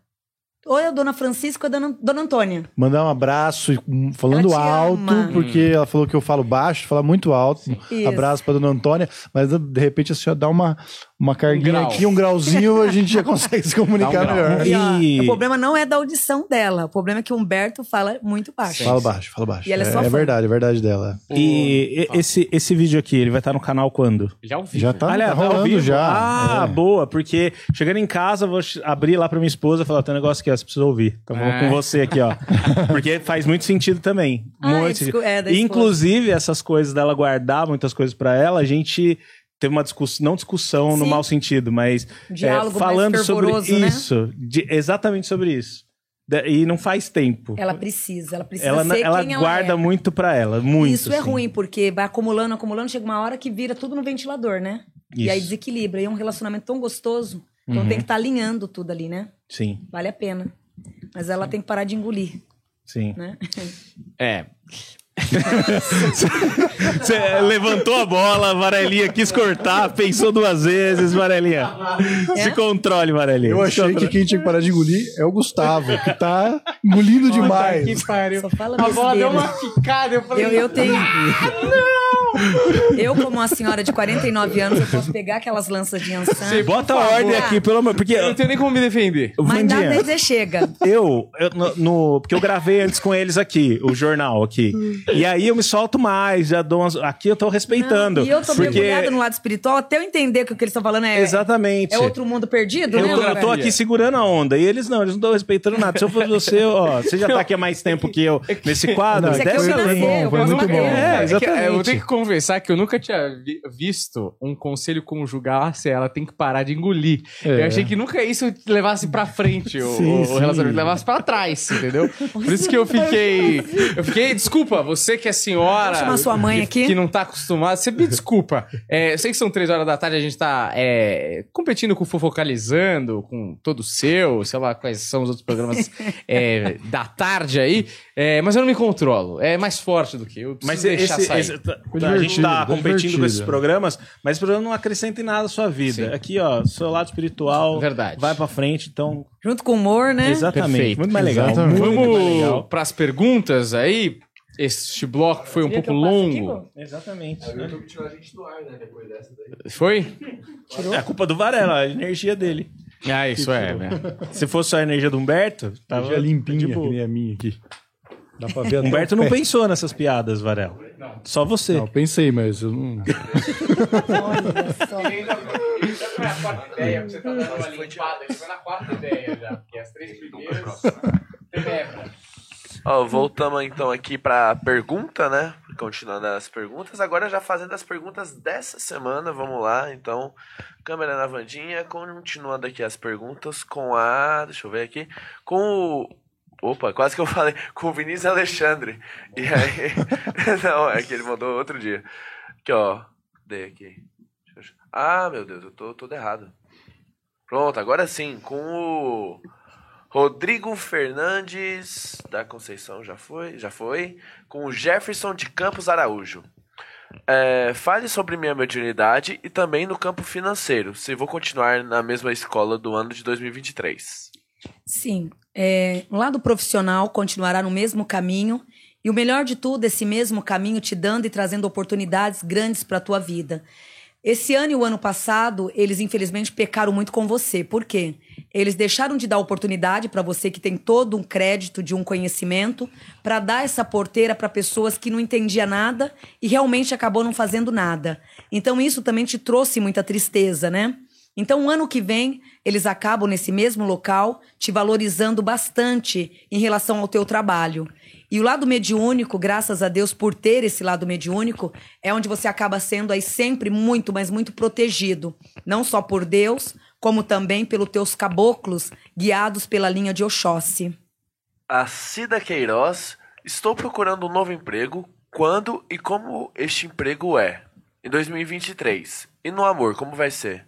Ou é a dona Francisca ou a dona, dona Antônia. Mandar um abraço hum, falando alto, ama. porque ela falou que eu falo baixo, fala muito alto. Isso. Abraço pra dona Antônia, mas de repente a senhora dá uma, uma carguinha grau. aqui, um grauzinho, a gente já consegue se comunicar um melhor. E, ó, E- o problema não é da audição dela. O problema é que o Humberto fala muito baixo. Fala baixo, fala baixo. E ela é sua é fã. verdade, é verdade dela. E e- esse, esse vídeo aqui, ele vai estar no canal quando? Já ouvi. Já tá, Aliás, tá tá ao rolando vivo? já. Ah, É. boa, porque chegando em casa, eu vou abrir lá pra minha esposa e falar: tem um negócio aqui, ó, você precisa ouvir. Então vou É. com você aqui, ó. porque faz muito sentido também. Ah, muito é, sentido. é. Inclusive, essas coisas dela guardar muitas coisas pra ela, a gente teve uma discussão, não discussão no Sim. mau sentido, mas Diálogo é, falando sobre né? isso, de- exatamente sobre isso. Da- E não faz tempo. Ela precisa, ela precisa Ela, ser ela quem guarda ela é. muito pra ela, muito. Isso é assim. ruim, porque vai acumulando, acumulando, chega uma hora que vira tudo no ventilador, né? E aí Isso. desequilibra. E é um relacionamento tão gostoso. Então Uhum. tem que estar alinhando tudo ali, né? Sim, Vale a pena. Mas ela tem que parar de engolir, sim. né? É. Você levantou a bola, Varelinha quis cortar, pensou duas vezes, Varelinha. Se controle, Varelinha. Eu achei que controle. quem tinha que parar de engolir é o Gustavo, que tá engolindo demais. Que pariu. Só fala A bola deu uma picada, eu falei. Eu, eu tenho. Eu, como uma senhora de 49 anos, eu posso pegar aquelas lanças de ançã. Bota Por a ordem aqui, pelo amor. Porque Eu não tenho nem como me defender. Mas nada Vandinha, dizer chega. eu, eu no, no- porque eu gravei antes com eles aqui, o jornal aqui. E aí eu me solto mais, já dou umas, aqui eu tô respeitando. Não, e eu tô porque mergulhada no lado espiritual até eu entender que o que eles estão falando é. Exatamente. É outro mundo perdido, Eu, né? tô- eu tô aqui segurando a onda. E eles não, eles não estão respeitando nada. Se eu fosse você, ó, você já tá aqui há mais tempo que eu nesse quadro. Não, Isso aqui desce eu a nasci, lenha. eu foi muito bom. É, É que, exatamente. eu vou ter que confessar que eu nunca tinha vi- visto um conselho conjugal se ela tem que parar de engolir. É. Eu achei que nunca isso levasse pra frente o, Sim, o sim. relacionamento, levasse pra trás, entendeu? Por isso que eu fiquei. Eu fiquei. Desculpa, você que é senhora. Vou chamar sua mãe que, aqui. Que não tá acostumada, você me desculpa. É, eu sei que são três horas da tarde, a gente tá é, competindo com o Fofocalizando, com todo o seu, sei lá quais são os outros programas é, da tarde aí. É, mas eu não me controlo. É mais forte do que eu. Mas deixar esse, sair. esse- tá- Foi a gente tá foi competindo divertido. com esses programas, mas esse programa não acrescenta em nada a sua vida. Sim. Aqui, ó, seu lado espiritual Verdade. vai pra frente, então. Junto com o humor, né? Exatamente. Perfeito. Muito mais legal. Exatamente. Muito Vamos legal. pras perguntas aí. Este bloco foi um pouco longo. Exatamente. tirou a gente do ar, né? Depois dessa daí. Foi? É a culpa do Varela, a energia dele. Ah, isso é. né? Se fosse só a energia do Humberto, tava Já limpinha, de que nem a minha aqui. Dá pra ver Humberto não pé. pensou nessas piadas, Varela. Só você. Não, pensei, mas eu não... Olha só. Foi a quarta ideia, porque você tá dando uma limpada. Foi na quarta ideia já, porque as três primeiras. Quebra. Ó, voltamos então aqui pra pergunta, né? Continuando as perguntas. Agora já fazendo as perguntas dessa semana, vamos lá. Então, câmera na Vandinha. Continuando aqui as perguntas com a. Deixa eu ver aqui. Com o. Opa, quase que eu falei. Com o Vinícius Alexandre. E aí. Não, é que ele mandou outro dia. Aqui, ó. Dei aqui. Ah, meu Deus, eu tô todo errado. Pronto, agora sim. Com o. Rodrigo Fernandes da Conceição já foi, já foi, com o Jefferson de Campos Araújo. É, fale sobre minha mediunidade e também no campo financeiro, se vou continuar na mesma escola do ano de 2023. Sim. É, no lado profissional, continuará no mesmo caminho. E o melhor de tudo, esse mesmo caminho te dando e trazendo oportunidades grandes para a tua vida. Esse ano e o ano passado, eles infelizmente pecaram muito com você. Por quê? Eles deixaram de dar oportunidade para você que tem todo um crédito de um conhecimento, para dar essa porteira para pessoas que não entendia nada e realmente acabou não fazendo nada. Então isso também te trouxe muita tristeza, né? Então, o ano que vem, eles acabam nesse mesmo local te valorizando bastante em relação ao teu trabalho. E o lado mediúnico, graças a Deus por ter esse lado mediúnico, é onde você acaba sendo aí sempre muito, mas muito protegido. Não só por Deus, como também pelos teus caboclos, guiados pela linha de Oxóssi. A Cida Queiroz, estou procurando um novo emprego. Quando e como este emprego é? Em 2023. E no amor, como vai ser?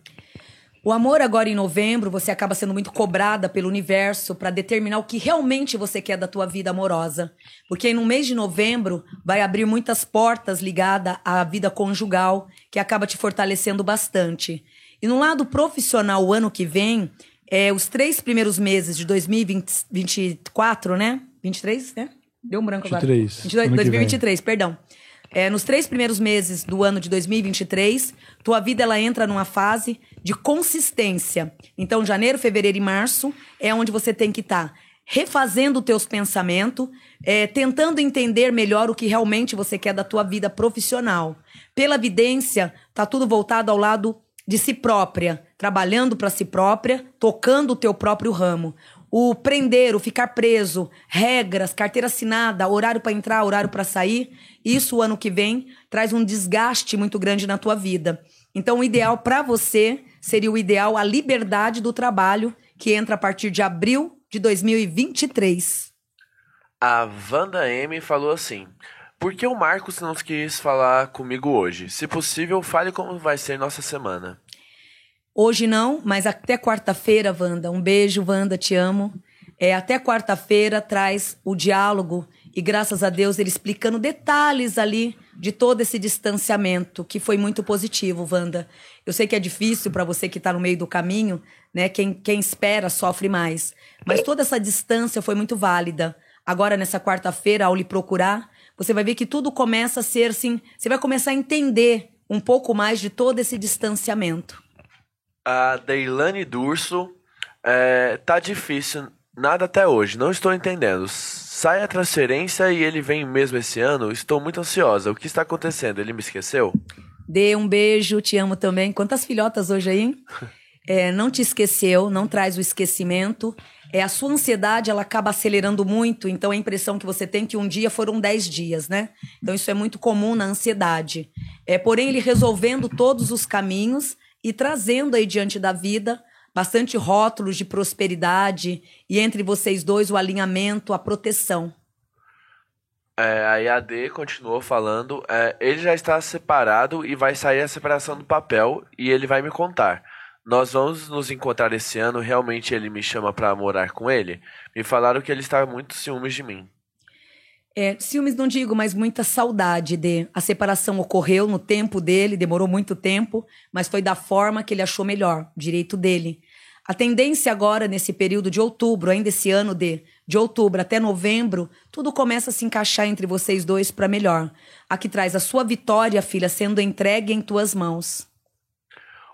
O amor agora em novembro, você acaba sendo muito cobrada pelo universo para determinar o que realmente você quer da tua vida amorosa. Porque no mês de novembro vai abrir muitas portas ligadas à vida conjugal, que acaba te fortalecendo bastante. E no lado profissional, o ano que vem, é, os três primeiros meses de 2024, né? 23, né? Deu um branco agora. 23, 22, ano que 2023, perdão. É, nos três primeiros meses do ano de 2023, tua vida ela entra numa fase de consistência. Então, janeiro, fevereiro e março é onde você tem que estar refazendo os teus pensamentos, é, tentando entender melhor o que realmente você quer da tua vida profissional. Pela vidência, tá tudo voltado ao lado de si própria, trabalhando para si própria, tocando o teu próprio ramo. O prender, o ficar preso, regras, carteira assinada, horário para entrar, horário para sair, isso o ano que vem traz um desgaste muito grande na tua vida. Então, o ideal para você seria o ideal a liberdade do trabalho, que entra a partir de abril de de 2023. A Wanda M falou assim: Por que o Marcos não quis falar comigo hoje? Se possível, fale como vai ser nossa semana. Hoje não, mas até quarta-feira, Wanda. Um beijo, Wanda, te amo. É, até quarta-feira traz o diálogo e graças a Deus ele explicando detalhes ali de todo esse distanciamento, que foi muito positivo, Wanda. Eu sei que é difícil para você que está no meio do caminho, né? Quem, quem espera sofre mais. Mas toda essa distância foi muito válida. Agora, nessa quarta-feira, ao lhe procurar, você vai ver que tudo começa a ser assim. Você vai começar a entender um pouco mais de todo esse distanciamento. A Deilane Durso, é, tá difícil, nada até hoje, não estou entendendo. Sai a transferência e ele vem mesmo esse ano? Estou muito ansiosa. O que está acontecendo? Ele me esqueceu? Dê um beijo, te amo também. Quantas filhotas hoje aí? É, não te esqueceu, não traz o esquecimento. É, a sua ansiedade ela acaba acelerando muito, então a impressão que você tem é que um dia foram dez dias, né? Então isso é muito comum na ansiedade. É, porém, ele resolvendo todos os caminhos e trazendo aí diante da vida bastante rótulos de prosperidade e entre vocês dois o alinhamento, a proteção. É, a IAD continuou falando. É, ele já está separado e vai sair a separação do papel e ele vai me contar. Nós vamos nos encontrar esse ano. Realmente ele me chama para morar com ele. Me falaram que ele está muito ciúmes de mim. É, ciúmes não digo, mas muita saudade de. A separação ocorreu no tempo dele, demorou muito tempo, mas foi da forma que ele achou melhor, direito dele. A tendência agora, nesse período de outubro, ainda esse ano de, de outubro até novembro, tudo começa a se encaixar entre vocês dois para melhor. Aqui traz a sua vitória, filha, sendo entregue em tuas mãos.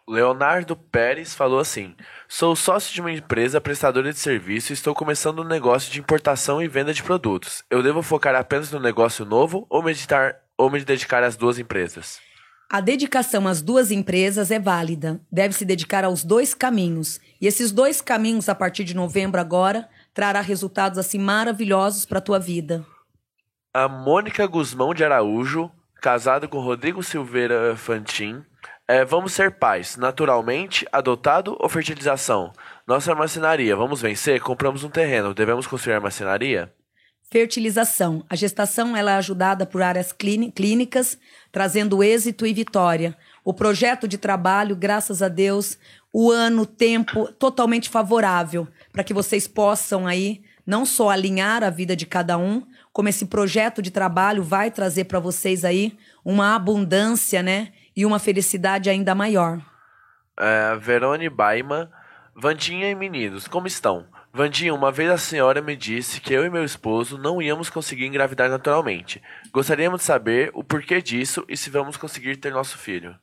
Leonardo Pérez falou assim: Sou sócio de uma empresa prestadora de serviço e estou começando um negócio de importação e venda de produtos. Eu devo focar apenas no negócio novo ou meditar ou me dedicar às duas empresas? A dedicação às duas empresas é válida. Deve se dedicar aos dois caminhos. E esses dois caminhos, a partir de novembro agora, trará resultados assim maravilhosos para a tua vida. A Mônica Guzmão de Araújo, casada com Rodrigo Silveira Fantin, é, vamos ser pais, naturalmente, adotado ou fertilização? Nossa marcenaria, vamos vencer? Compramos um terreno, devemos construir a marcenaria? Fertilização. A gestação ela é ajudada por áreas clínicas, trazendo êxito e vitória. O projeto de trabalho, graças a Deus, o ano, o tempo totalmente favorável para que vocês possam aí não só alinhar a vida de cada um, como esse projeto de trabalho vai trazer para vocês aí uma abundância, né, e uma felicidade ainda maior. É, Verone Baima, Vandinha e meninos, como estão? Vandinha, uma vez a senhora me disse que eu e meu esposo não íamos conseguir engravidar naturalmente. Gostaríamos de saber o porquê disso e se vamos conseguir ter nosso filho.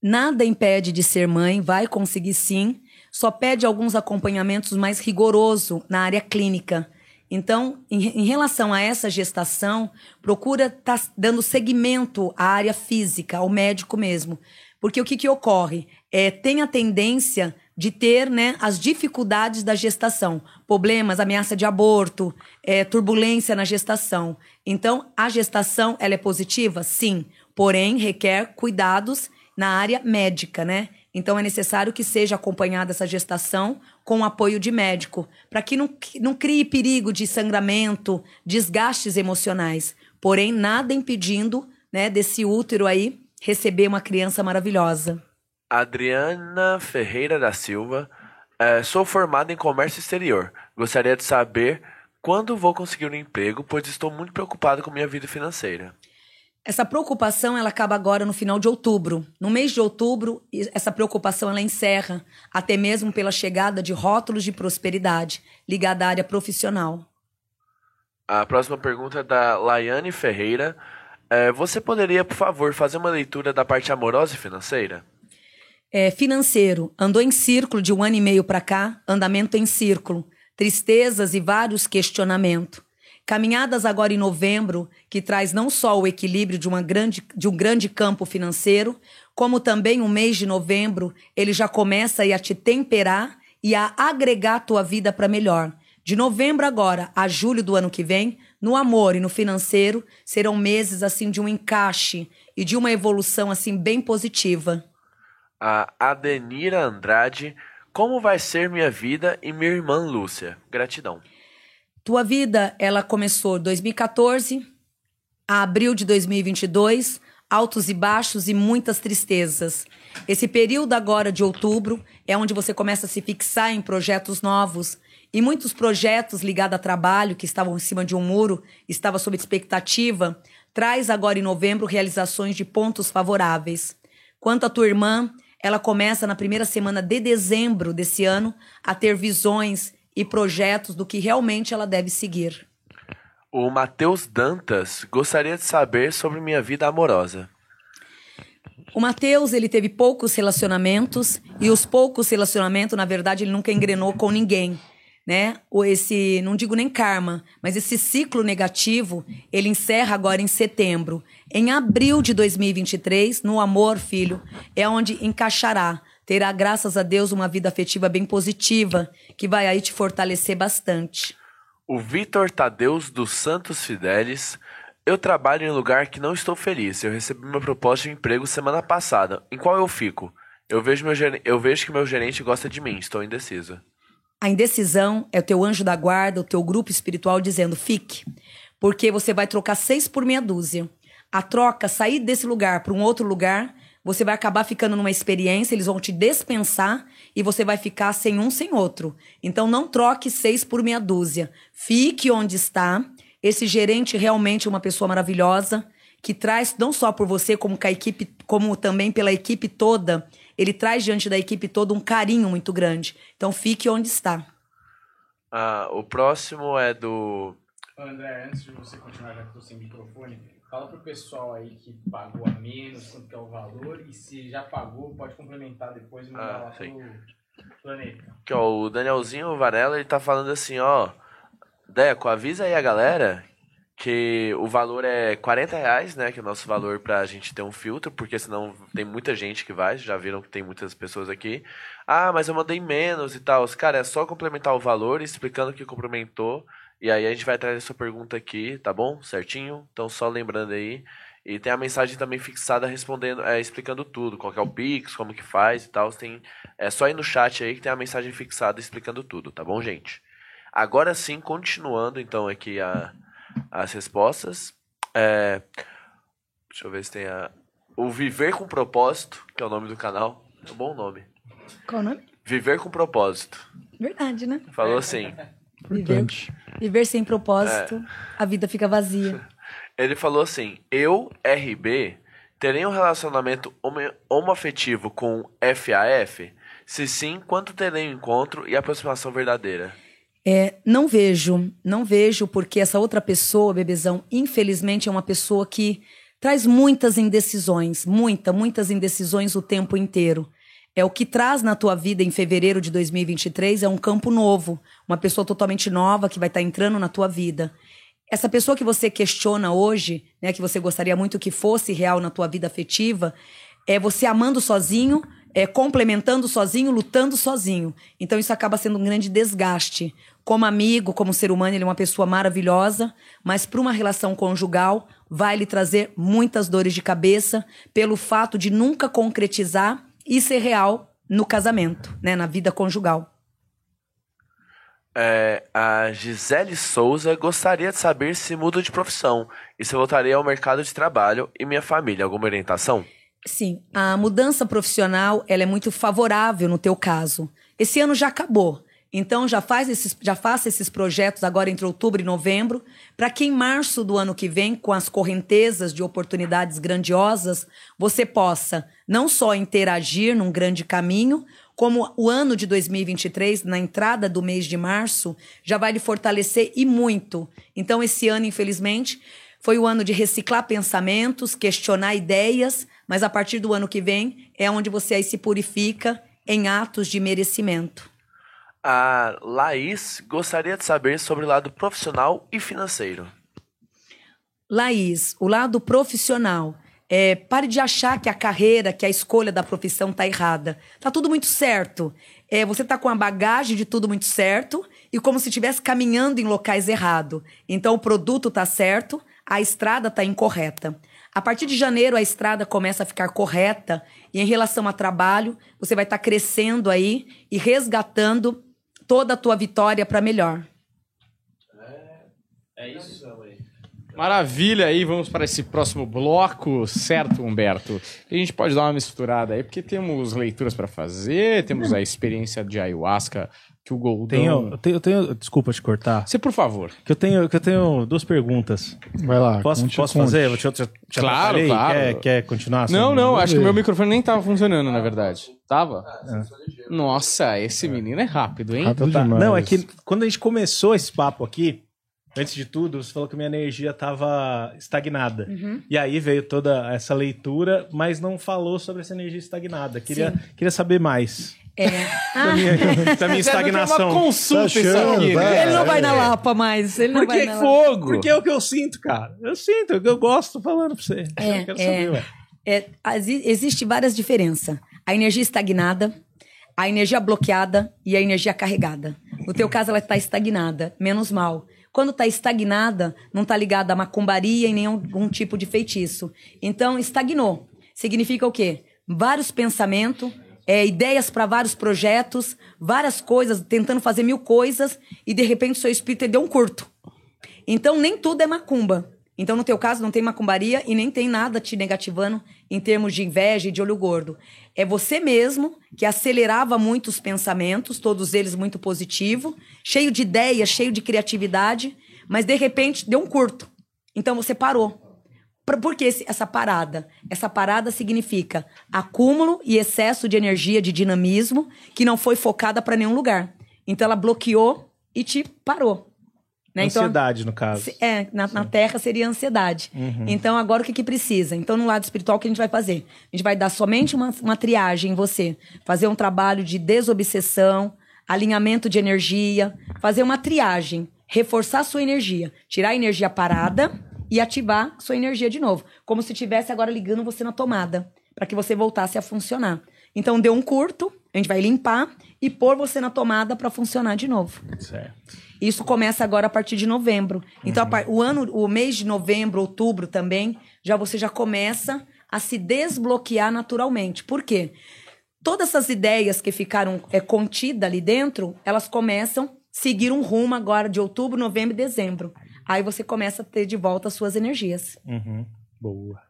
Nada impede de ser mãe, vai conseguir sim, só pede alguns acompanhamentos mais rigorosos na área clínica. Então, em, em relação a essa gestação, procura estar tá dando seguimento à área física, ao médico mesmo. Porque o que, que ocorre? É, tem a tendência de ter né, as dificuldades da gestação, problemas, ameaça de aborto, é, turbulência na gestação. Então, a gestação ela é positiva? Sim, porém requer cuidados na área médica, né? Então é necessário que seja acompanhada essa gestação com apoio de médico, para que não, não crie perigo de sangramento, desgastes emocionais. Porém, nada impedindo né, desse útero aí receber uma criança maravilhosa. Adriana Ferreira da Silva. É, sou formada em comércio exterior. Gostaria de saber quando vou conseguir um emprego, pois estou muito preocupado com minha vida financeira. Essa preocupação ela acaba agora no final de outubro. No mês de outubro, essa preocupação ela encerra, até mesmo pela chegada de rótulos de prosperidade ligada à área profissional. A próxima pergunta é da Laiane Ferreira. É, você poderia, por favor, fazer uma leitura da parte amorosa e financeira? É, financeiro, andou em círculo de um ano e meio para cá, andamento em círculo, tristezas e vários questionamentos. Caminhadas agora em novembro, que traz não só o equilíbrio de, uma grande, de um grande campo financeiro, como também o mês de novembro, ele já começa a te temperar e a agregar a tua vida para melhor. De novembro agora a julho do ano que vem, no amor e no financeiro, serão meses assim de um encaixe e de uma evolução assim bem positiva a Adenira Andrade. como vai ser minha vida e minha irmã Lúcia? Gratidão. Tua vida, ela começou 2014 a abril de 2022, altos e baixos e muitas tristezas. Esse período agora de outubro é onde você começa a se fixar em projetos novos. E muitos projetos ligados a trabalho que estavam em cima de um muro, estava sob expectativa, traz agora em novembro realizações de pontos favoráveis. Quanto à tua irmã, ela começa na primeira semana de dezembro desse ano a ter visões e projetos do que realmente ela deve seguir. O Matheus Dantas gostaria de saber sobre minha vida amorosa. O Matheus, ele teve poucos relacionamentos e os poucos relacionamentos, na verdade, ele nunca engrenou com ninguém, né? Ou esse, não digo nem karma, mas esse ciclo negativo, ele encerra agora em setembro. Em abril de 2023, no amor, filho, é onde encaixará. Terá, graças a Deus, uma vida afetiva bem positiva, que vai aí te fortalecer bastante. O Vitor Tadeus dos Santos Fidelis. Eu trabalho em um lugar que não estou feliz. Eu recebi uma proposta de emprego semana passada. Em qual eu fico? Eu vejo, meu ger... eu vejo que meu gerente gosta de mim. Estou indeciso. A indecisão é o teu anjo da guarda, o teu grupo espiritual dizendo fique. Porque você vai trocar seis por meia dúzia. A troca, sair desse lugar para um outro lugar, você vai acabar ficando numa experiência, eles vão te dispensar e você vai ficar sem um sem outro. Então não troque seis por meia dúzia. Fique onde está. Esse gerente realmente é uma pessoa maravilhosa que traz não só por você como com a equipe, como também pela equipe toda. Ele traz diante da equipe toda um carinho muito grande. Então fique onde está. Ah, o próximo é do André, antes de você continuar, já que estou sem microfone, fala pro pessoal aí que pagou a menos, quanto é o valor, e se já pagou, pode complementar depois e mandar Ah, lá sim. pro planeta. que ó, o Danielzinho Varela, ele tá falando assim, ó, Deco, avisa aí a galera que o valor é 40 reais, né, que é o nosso valor pra gente ter um filtro, porque senão tem muita gente que vai, já viram que tem muitas pessoas aqui. Ah, mas eu mandei menos e tal. Cara, é só complementar o valor, explicando que complementou, e aí a gente vai trazer sua pergunta aqui, tá bom? Certinho? Então só lembrando aí. E tem a mensagem também fixada respondendo, é, explicando tudo, qual que é o Pix, como que faz e tal. Tem, é só ir no chat aí que tem a mensagem fixada explicando tudo, tá bom, gente? Agora sim, continuando então aqui a, as respostas. É, deixa eu ver se tem a. O Viver com Propósito, que é o nome do canal. É um bom nome. Qual o nome? Viver com Propósito. Verdade, né? Falou assim. Viver, Importante. viver sem propósito, a vida fica vazia. Ele falou assim: Eu, RB, terei um relacionamento homo- homoafetivo com FAF? Se sim, quanto terei um encontro e aproximação verdadeira? É, não vejo, não vejo, porque essa outra pessoa, bebezão, infelizmente é uma pessoa que traz muitas indecisões, muita, muitas indecisões o tempo inteiro. É o que traz na tua vida em fevereiro de 2023 é um campo novo, uma pessoa totalmente nova que vai estar entrando na tua vida. Essa pessoa que você questiona hoje, né, que você gostaria muito que fosse real na tua vida afetiva, é você amando sozinho, é complementando sozinho, lutando sozinho. Então isso acaba sendo um grande desgaste. Como amigo, como ser humano, ele é uma pessoa maravilhosa, mas para uma relação conjugal vai lhe trazer muitas dores de cabeça pelo fato de nunca concretizar e ser real no casamento, né, na vida conjugal. É, a Gisele Souza gostaria de saber se mudo de profissão e se voltaria ao mercado de trabalho e minha família. Alguma orientação? Sim, a mudança profissional ela é muito favorável no teu caso. Esse ano já acabou. Então já faz esses, já faça esses projetos agora entre outubro e novembro, para que em março do ano que vem, com as correntezas de oportunidades grandiosas, você possa não só interagir num grande caminho, como o ano de 2023, na entrada do mês de março, já vai lhe fortalecer e muito. Então esse ano, infelizmente, foi o ano de reciclar pensamentos, questionar ideias, mas a partir do ano que vem é onde você aí se purifica em atos de merecimento. A Laís gostaria de saber sobre o lado profissional e financeiro. Laís, o lado profissional. É, pare de achar que a carreira, que a escolha da profissão tá errada. Tá tudo muito certo. É, você tá com a bagagem de tudo muito certo e como se estivesse caminhando em locais errados. Então o produto tá certo, a estrada tá incorreta. A partir de janeiro, a estrada começa a ficar correta e em relação a trabalho, você vai estar crescendo aí e resgatando toda a tua vitória para melhor. É isso. Maravilha, aí vamos para esse próximo bloco, certo, Humberto? A gente pode dar uma misturada aí, porque temos leituras para fazer, temos a experiência de ayahuasca que o Goldão... Tenho, eu tenho, eu tenho- desculpa te cortar. Você, por favor. Que eu tenho, que eu tenho duas perguntas. Vai lá. Posso, conte, posso conte. fazer? Eu te, te, te Claro, atrapalhei? claro. Quer, quer continuar? Não, assim? não, acho que meu microfone nem tava funcionando, na verdade. Tava? Nossa, esse menino é rápido, hein? Rápido Tá. Não, é que quando a gente começou esse papo aqui, antes de tudo, você falou que minha energia estava estagnada. E aí veio toda essa leitura, mas não falou sobre essa energia estagnada. Queria, queria saber mais É. da minha, da minha estagnação. uma consulta Tá isso achando, aqui, vai. né? Ele não vai na Lapa mais. Ele não Por vai que na que Lapa. Fogo! Porque é o que eu sinto, cara. Eu sinto, é o que eu gosto falando pra você. É, eu quero é. saber, ué. É, existe várias diferenças. A energia estagnada, a energia bloqueada e a energia carregada. No teu caso, ela está estagnada, menos mal. Quando está estagnada, não está ligada a macumbaria e nenhum algum tipo de feitiço. Então, estagnou. Significa o quê? Vários pensamentos, é, ideias para vários projetos, várias coisas, tentando fazer mil coisas, e de repente o seu espírito deu um curto. Então, nem tudo é macumba. Então, no teu caso, não tem macumbaria e nem tem nada te negativando em termos de inveja e de olho gordo. É você mesmo que acelerava muito os pensamentos, todos eles muito positivo, cheio de ideias, cheio de criatividade, mas de repente deu um curto. Então, você parou. Por por que esse- essa parada? Essa parada significa acúmulo e excesso de energia, de dinamismo, que não foi focada para nenhum lugar. Então, ela bloqueou e te parou. Né? Então, Ansiedade, no caso. se- É, na, na Terra seria ansiedade. Então, agora o que, que precisa? Então, no lado espiritual, o que a gente vai fazer? A gente vai dar somente uma, uma triagem em você. Fazer um trabalho de desobsessão, alinhamento de energia, fazer uma triagem, reforçar a sua energia, tirar a energia parada e ativar sua energia de novo. Como se estivesse agora ligando você na tomada, para que você voltasse a funcionar. Então, deu um curto, a gente vai limpar e pôr você na tomada para funcionar de novo. Certo. Isso começa agora a partir de novembro. Então, par- o ano, o mês de novembro, outubro também, já você já começa a se desbloquear naturalmente. Por quê? Todas essas ideias que ficaram é, contidas ali dentro, elas começam a seguir um rumo agora de outubro, novembro e dezembro. Aí você começa a ter de volta as suas energias. Uhum. Boa.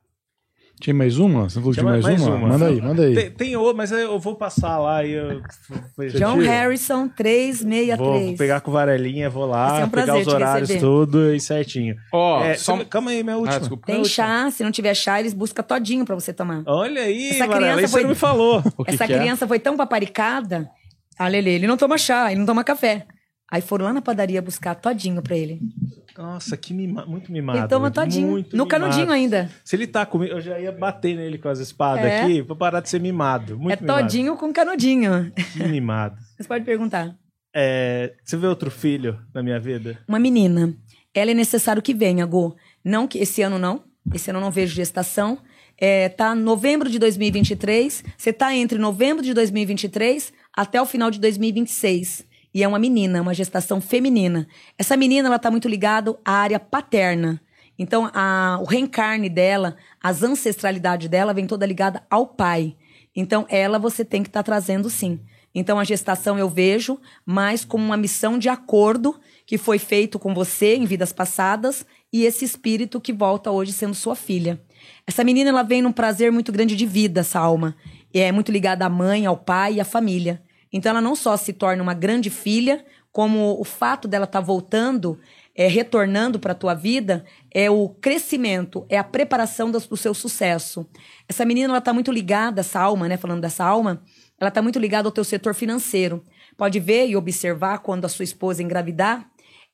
Tinha mais uma? Você falou que tinha Chama mais, uma? Manda aí, manda aí. Tem, tem outra, mas eu vou passar lá e eu. John Harrison, 363. Vou, vou pegar com varelinha, vou lá, ser um pegar os horários receber. tudo e certinho. Ó, É, só- Calma aí, minha última. Ah, desculpa. Tem chá, se não tiver chá, eles buscam todinho pra você tomar. Olha aí, Essa Varela, criança foi- você não me falou. Que Essa que é? criança foi tão paparicada. A Lele, ele não toma chá, ele não toma café. Aí foram lá na padaria buscar todinho pra ele. Nossa, que mima, muito mimado. ele toma muito todinho. no mimado. canudinho ainda. Se ele tá comigo, eu já ia bater nele com as espadas É? aqui pra parar de ser mimado. Muito é mimado. todinho com canudinho. Que mimado. Você pode perguntar. É, você vê outro filho na minha vida? Uma menina. Ela é necessário que venha, Gu. Não que esse ano não. Esse ano eu não vejo gestação. É, tá novembro de 2023. Você tá entre novembro de 2023 até o final de 2026. E é uma menina, uma gestação feminina. Essa menina, ela tá muito ligada à área paterna. Então, a, o reencarne dela, as ancestralidades dela, vem toda ligada ao pai. Então, ela você tem que estar trazendo sim. Então, a gestação eu vejo mais como uma missão de acordo que foi feito com você em vidas passadas e esse espírito que volta hoje sendo sua filha. Essa menina, ela vem num prazer muito grande de vida, essa alma. E é muito ligada à mãe, ao pai e à família. Então, ela não só se torna uma grande filha, como o fato dela estar voltando, é, retornando para a tua vida, é o crescimento, é a preparação do, do seu sucesso. Essa menina, ela está muito ligada, essa alma, né? Falando dessa alma, ela está muito ligada ao teu setor financeiro. Pode ver e observar quando a sua esposa engravidar,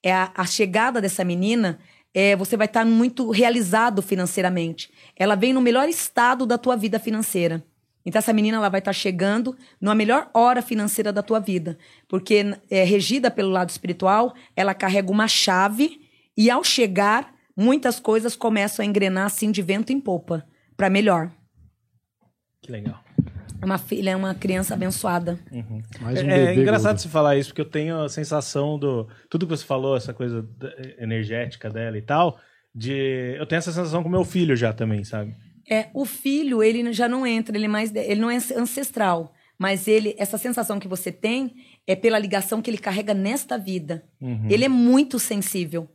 é a, a chegada dessa menina, é, você vai estar muito realizado financeiramente. Ela vem no melhor estado da tua vida financeira. Então, essa menina ela vai estar chegando na melhor hora financeira da tua vida. Porque, é, regida pelo lado espiritual, ela carrega uma chave e, ao chegar, muitas coisas começam a engrenar assim de vento em popa para melhor. Que legal. É uma filha, é uma criança abençoada. Mais um é, é engraçado gordo. você falar isso, porque eu tenho a sensação do. Tudo que você falou, essa coisa da- energética dela e tal, de. Eu tenho essa sensação com meu filho já também, sabe? É, o filho, ele já não entra, ele é mais, ele não é ancestral, mas ele, essa sensação que você tem é pela ligação que ele carrega nesta vida. Uhum. Ele é muito sensível.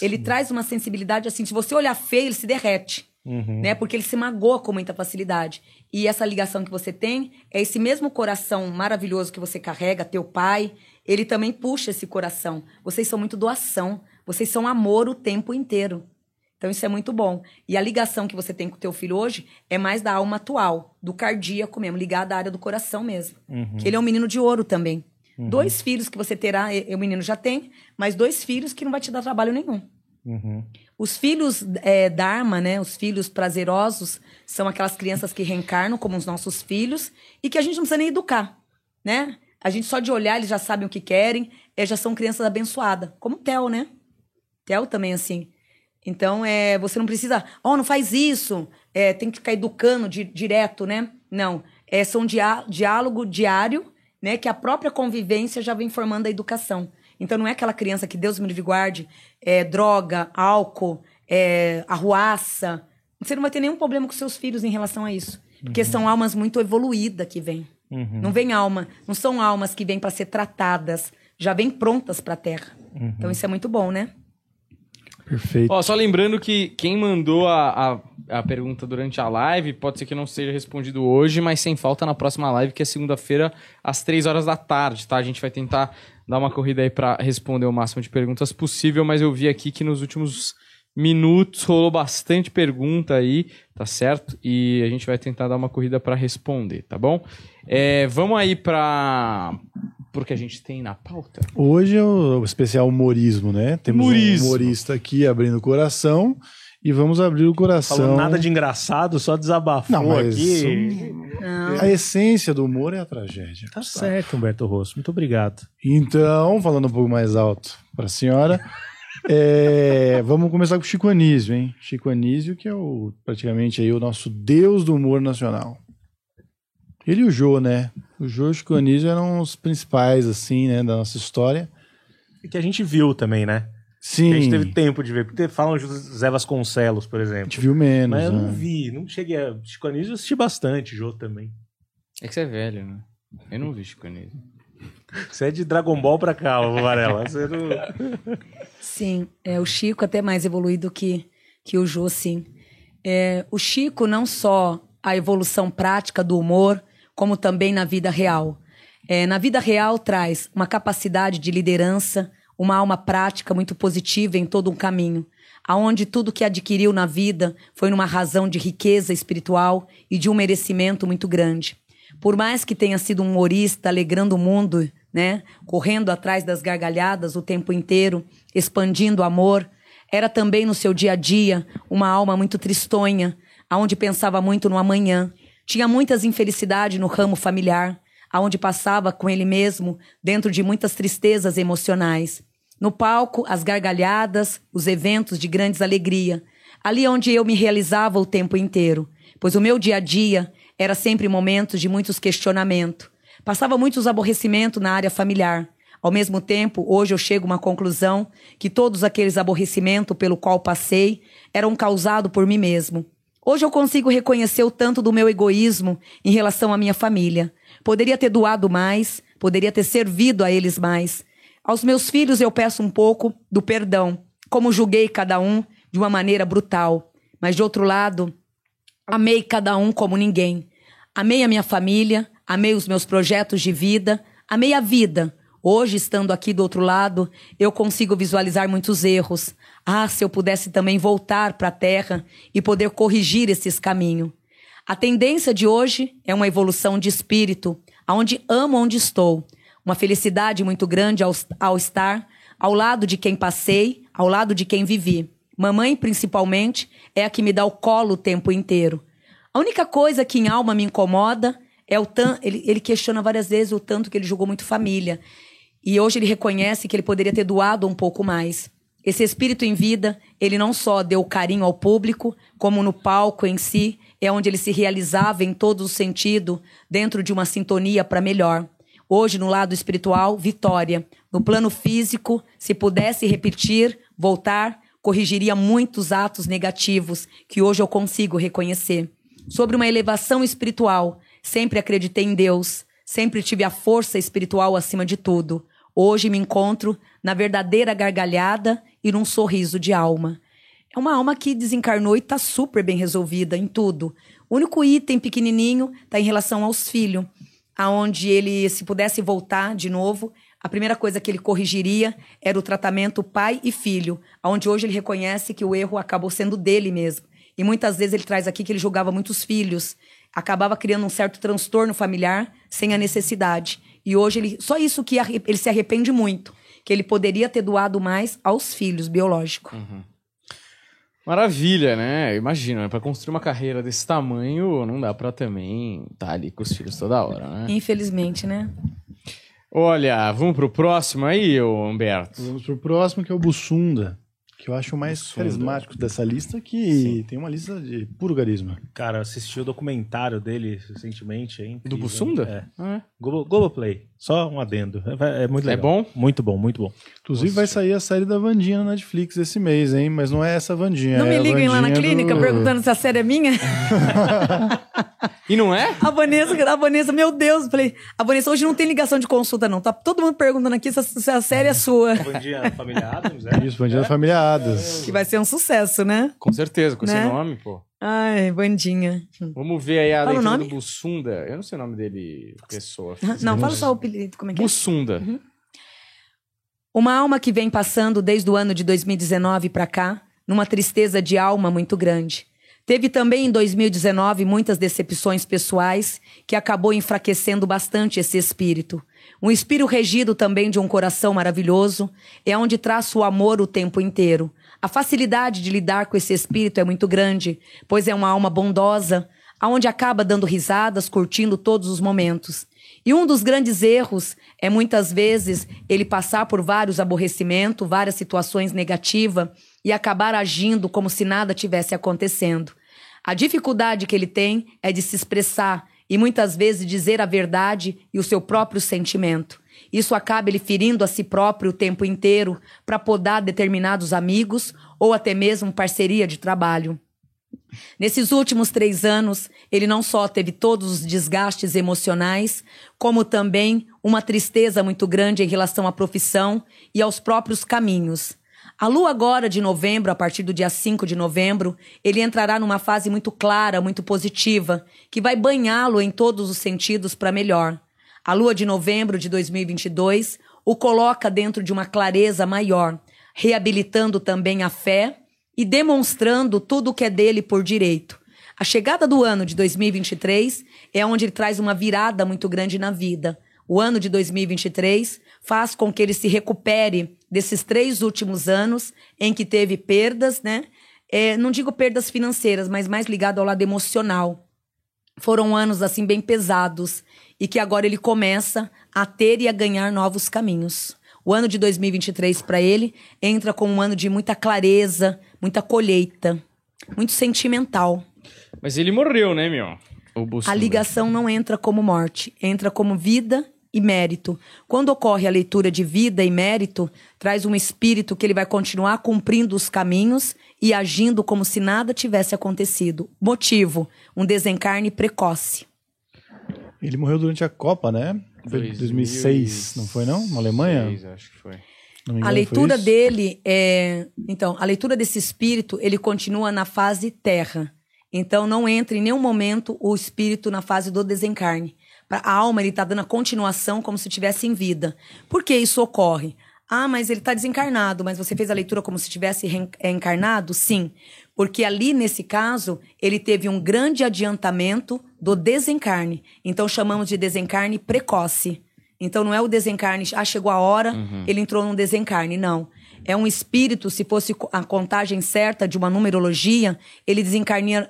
Ele traz uma sensibilidade assim, se você olhar feio, ele se derrete. Uhum. Né? Porque ele se magoa com muita facilidade. E essa ligação que você tem é esse mesmo coração maravilhoso que você carrega, teu pai, ele também puxa esse coração. Vocês são muito doação, vocês são amor o tempo inteiro. Então isso é muito bom. E a ligação que você tem com o teu filho hoje é mais da alma atual, do cardíaco mesmo, ligada à área do coração mesmo. Uhum. Que ele é um menino de ouro também. Dois filhos que você terá, o menino já tem, mas dois filhos que não vai te dar trabalho nenhum. Uhum. Os filhos é, Dharma, né, os filhos prazerosos, são aquelas crianças que reencarnam como os nossos filhos e que a gente não precisa nem educar, né? A gente só de olhar, eles já sabem o que querem, já são crianças abençoadas, como o Theo, né? Theo também assim. Então, é, você não precisa, oh, não faz isso, é, tem que ficar educando di- direto, né? Não, é, são diá diálogo diário, né? Que a própria convivência já vem formando a educação. Então, não é aquela criança que Deus me livre guarde, é, droga, álcool, é, arruaça. Você não vai ter nenhum problema com seus filhos em relação a isso. Porque são almas muito evoluídas que vêm. Não vem alma, não são almas que vêm para ser tratadas, já vêm prontas para a Terra. Então isso é muito bom, né? Perfeito. Ó, só lembrando que quem mandou a, a, a pergunta durante a live, pode ser que não seja respondido hoje, mas sem falta na próxima live, que é segunda-feira, às três horas da tarde, tá? A gente vai tentar dar uma corrida aí pra responder o máximo de perguntas possível, mas eu vi aqui que nos últimos minutos rolou bastante pergunta aí, tá certo? E a gente vai tentar dar uma corrida pra responder, tá bom? É, vamos aí pra... Porque a gente tem na pauta. Hoje é o especial humorismo, né? Temos Humorismo. um humorista aqui abrindo o coração e vamos abrir o coração. Falando nada de engraçado, só desabafou Não, mas aqui. A essência do humor é a tragédia. Tá certo, Humberto Rosso. Muito obrigado. Então, falando um pouco mais alto para a senhora, é, vamos começar com o Chico Anísio, hein? Chico Anísio, que é o, praticamente aí o nosso deus do humor nacional. Ele e o Jô, né? O Jô e o Chico Anísio eram os principais, assim, né, da nossa história. E que a gente viu também, né? Sim, Que a gente teve tempo de ver. Porque falam de Zé Vasconcelos, por a exemplo. gente viu menos. Mas eu não né? vi, não cheguei a. Chico Anísio eu assisti bastante, Jô também. É que você é velho, né? Eu não vi Chico Anísio. Você é de Dragon Ball pra cá, Varela. Você não... Sim, é, o Chico até mais evoluído que, que o Jô, sim. É, o Chico, não só a evolução prática do humor, como também na vida real. É, na vida real, traz uma capacidade de liderança, uma alma prática muito positiva em todo um caminho, aonde tudo que adquiriu na vida foi numa razão de riqueza espiritual e de um merecimento muito grande. Por mais que tenha sido um humorista alegrando o mundo, né, correndo atrás das gargalhadas o tempo inteiro, expandindo o amor, era também no seu dia a dia uma alma muito tristonha, aonde pensava muito no amanhã. Tinha muitas infelicidades no ramo familiar, aonde passava com ele mesmo dentro de muitas tristezas emocionais. No palco, as gargalhadas, os eventos de grandes alegria. Ali onde eu me realizava o tempo inteiro, pois o meu dia a dia era sempre momentos de muitos questionamentos. Passava muitos aborrecimentos na área familiar. Ao mesmo tempo, hoje eu chego a uma conclusão que todos aqueles aborrecimentos pelo qual passei eram causados por mim mesmo. Hoje eu consigo reconhecer o tanto do meu egoísmo em relação à minha família. Poderia ter doado mais, poderia ter servido a eles mais. Aos meus filhos eu peço um pouco do perdão, como julguei cada um de uma maneira brutal. Mas de outro lado, amei cada um como ninguém. Amei a minha família, amei os meus projetos de vida, amei a vida. Hoje, estando aqui do outro lado, eu consigo visualizar muitos erros. Ah, se eu pudesse também voltar para a terra e poder corrigir esses caminhos. A tendência de hoje é uma evolução de espírito, aonde amo onde estou. Uma felicidade muito grande ao, ao estar ao lado de quem passei, ao lado de quem vivi. Mamãe, principalmente, é a que me dá o colo o tempo inteiro. A única coisa que em alma me incomoda é o tanto. Ele, ele questiona várias vezes o tanto que ele jogou muito família. E hoje ele reconhece que ele poderia ter doado um pouco mais. Esse espírito em vida, ele não só deu carinho ao público, como no palco em si, é onde ele se realizava em todo o sentido, dentro de uma sintonia para melhor. Hoje, no lado espiritual, vitória. No plano físico, se pudesse repetir, voltar, corrigiria muitos atos negativos que hoje eu consigo reconhecer. Sobre uma elevação espiritual, sempre acreditei em Deus, sempre tive a força espiritual acima de tudo. Hoje me encontro na verdadeira gargalhada e num sorriso de alma. É uma alma que desencarnou e está super bem resolvida em tudo. O único item pequenininho está em relação aos filhos, aonde ele, se pudesse voltar de novo, a primeira coisa que ele corrigiria era o tratamento pai e filho, onde hoje ele reconhece que o erro acabou sendo dele mesmo. E muitas vezes ele traz aqui que ele julgava muitos filhos, acabava criando um certo transtorno familiar sem a necessidade. E hoje ele só isso que ele se arrepende muito, que ele poderia ter doado mais aos filhos biológicos. Uhum. Maravilha, né? Imagina, né? para construir uma carreira desse tamanho, não dá para também estar tá ali com os filhos toda hora, né? Infelizmente, né? Olha, vamos pro próximo aí, Humberto. Vamos pro próximo, que é o Bussunda. Que eu acho o mais Bussunda. carismático dessa lista, que Sim. tem uma lista de puro carisma. Cara, eu assisti o documentário dele recentemente, hein? Do Bussunda? É. Ah, é. Globoplay. Só um adendo. É, é muito é legal. É bom? Muito bom, muito bom. Inclusive Nossa. vai sair a série da Vandinha na Netflix esse mês, hein? Mas não é essa Vandinha. Não é me liguem lá na clínica do... perguntando se a série é minha. e não é? A Vanessa, a Vanessa, meu Deus. Falei, a Vanessa, hoje não tem ligação de consulta, não. Tá todo mundo perguntando aqui se a, se a série é sua. Vandinha Família Adams, é? Isso, Vandinha é? Família Adams. Que vai ser um sucesso, né? Com certeza, com né? esse nome, pô. Ai, bandinha. Vamos ver aí a fala do Bussunda. Eu não sei o nome dele, pessoa. Não, fala só o apelido, como é que é? Bussunda. Uhum. Uma alma que vem passando desde o ano de 2019 para cá, numa tristeza de alma muito grande. Teve também em 2019 muitas decepções pessoais, que acabou enfraquecendo bastante esse espírito. Um espírito regido também de um coração maravilhoso, é onde traça o amor o tempo inteiro. A facilidade de lidar com esse espírito é muito grande, pois é uma alma bondosa, aonde acaba dando risadas, curtindo todos os momentos. E um dos grandes erros é muitas vezes ele passar por vários aborrecimentos, várias situações negativas e acabar agindo como se nada tivesse acontecendo. A dificuldade que ele tem é de se expressar e muitas vezes dizer a verdade e o seu próprio sentimento. Isso acaba ele ferindo a si próprio o tempo inteiro para podar determinados amigos ou até mesmo parceria de trabalho. Nesses últimos três anos, ele não só teve todos os desgastes emocionais, como também uma tristeza muito grande em relação à profissão e aos próprios caminhos. A lua agora de novembro, a partir do dia 5 de novembro, ele entrará numa fase muito clara, muito positiva, que vai banhá-lo em todos os sentidos para melhor. A lua de novembro de 2022 o coloca dentro de uma clareza maior, reabilitando também a fé e demonstrando tudo o que é dele por direito. A chegada do ano de 2023 é onde ele traz uma virada muito grande na vida. O ano de 2023 faz com que ele se recupere desses três últimos anos em que teve perdas, né? É, não digo perdas financeiras, mas mais ligado ao lado emocional. Foram anos assim bem pesados e que agora ele começa a ter e a ganhar novos caminhos. O ano de 2023 para ele entra como um ano de muita clareza, muita colheita, muito sentimental. Mas ele morreu, né, meu? A ligação não entra como morte, entra como vida e mérito. Quando ocorre a leitura de vida e mérito, traz um espírito que ele vai continuar cumprindo os caminhos e agindo como se nada tivesse acontecido. Motivo: um desencarne precoce. Ele morreu durante a Copa, né? Foi 2006, não foi não? Na Alemanha? 2006, acho que foi. Engano, a leitura dele é, então, a leitura desse espírito, ele continua na fase terra. Então não entra em nenhum momento o espírito na fase do desencarne. A alma ele está dando a continuação como se estivesse em vida. Por que isso ocorre? Ah, mas ele está desencarnado, mas você fez a leitura como se tivesse reencarnado? Sim, porque ali, nesse caso, ele teve um grande adiantamento do desencarne. Então, chamamos de desencarne precoce. Então, não é o desencarne, ah, chegou a hora, uhum. ele entrou num desencarne. Não. É um espírito, se fosse a contagem certa de uma numerologia, ele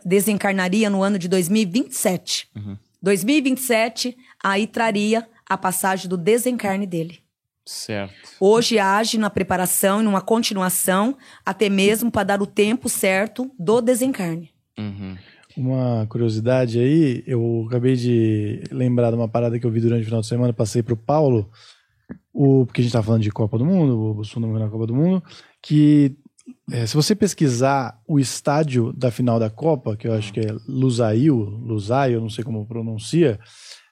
desencarnaria no ano de 2027. Uhum. 2027, aí traria a passagem do desencarne dele. Certo. Hoje age na preparação e numa continuação, até mesmo para dar o tempo certo do desencarne. Uhum. Uma curiosidade aí, eu acabei de lembrar de uma parada que eu vi durante o final de semana, passei para o Paulo, o, porque a gente estava falando de Copa do Mundo, o Bolsonaro na Copa do Mundo, que É, se você pesquisar o estádio da final da Copa, que eu acho que é Lusail, Lusail, não sei como pronuncia,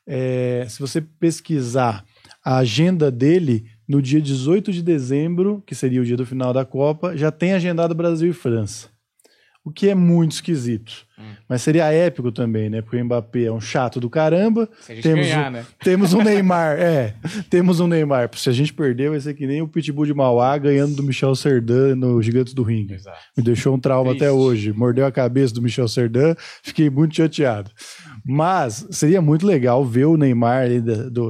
é, se você pesquisar a agenda dele no dia 18 de dezembro, que seria o dia do final da Copa, já tem agendado Brasil e França. O que é muito esquisito. Hum. Mas seria épico também, né? Porque o Mbappé é um chato do caramba. Se a gente Temos ganhar, um- né? Temos um Neymar, é. Temos um Neymar. Se a gente perder, vai ser que nem o Pitbull de Mauá ganhando do Michel Serdan no Gigantes do Ringue. Exato. Me deixou um trauma Triste. até hoje. Mordeu a cabeça do Michel Serdan, fiquei muito chateado. Mas seria muito legal ver o Neymar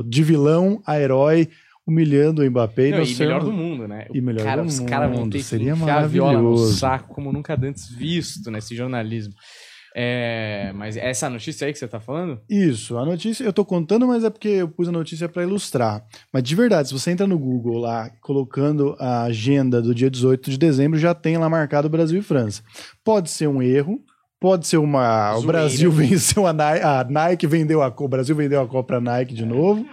de vilão a herói humilhando o Mbappé. Não, e sermos- melhor do mundo, né? E melhor cara, do os caras vão mundo, ter que seria enfiar a viola no saco como nunca antes visto nesse jornalismo. É, mas essa notícia aí que você tá falando? Isso, a notícia eu tô contando, mas é porque eu pus a notícia para ilustrar. Mas de verdade, se você entra no Google lá, colocando a agenda do dia 18 de dezembro, já tem lá marcado Brasil e França. Pode ser um erro, pode ser uma. O Zoeira. Brasil venceu a Nike, a Nike vendeu a Copa, o Brasil vendeu a Copa pra Nike de novo.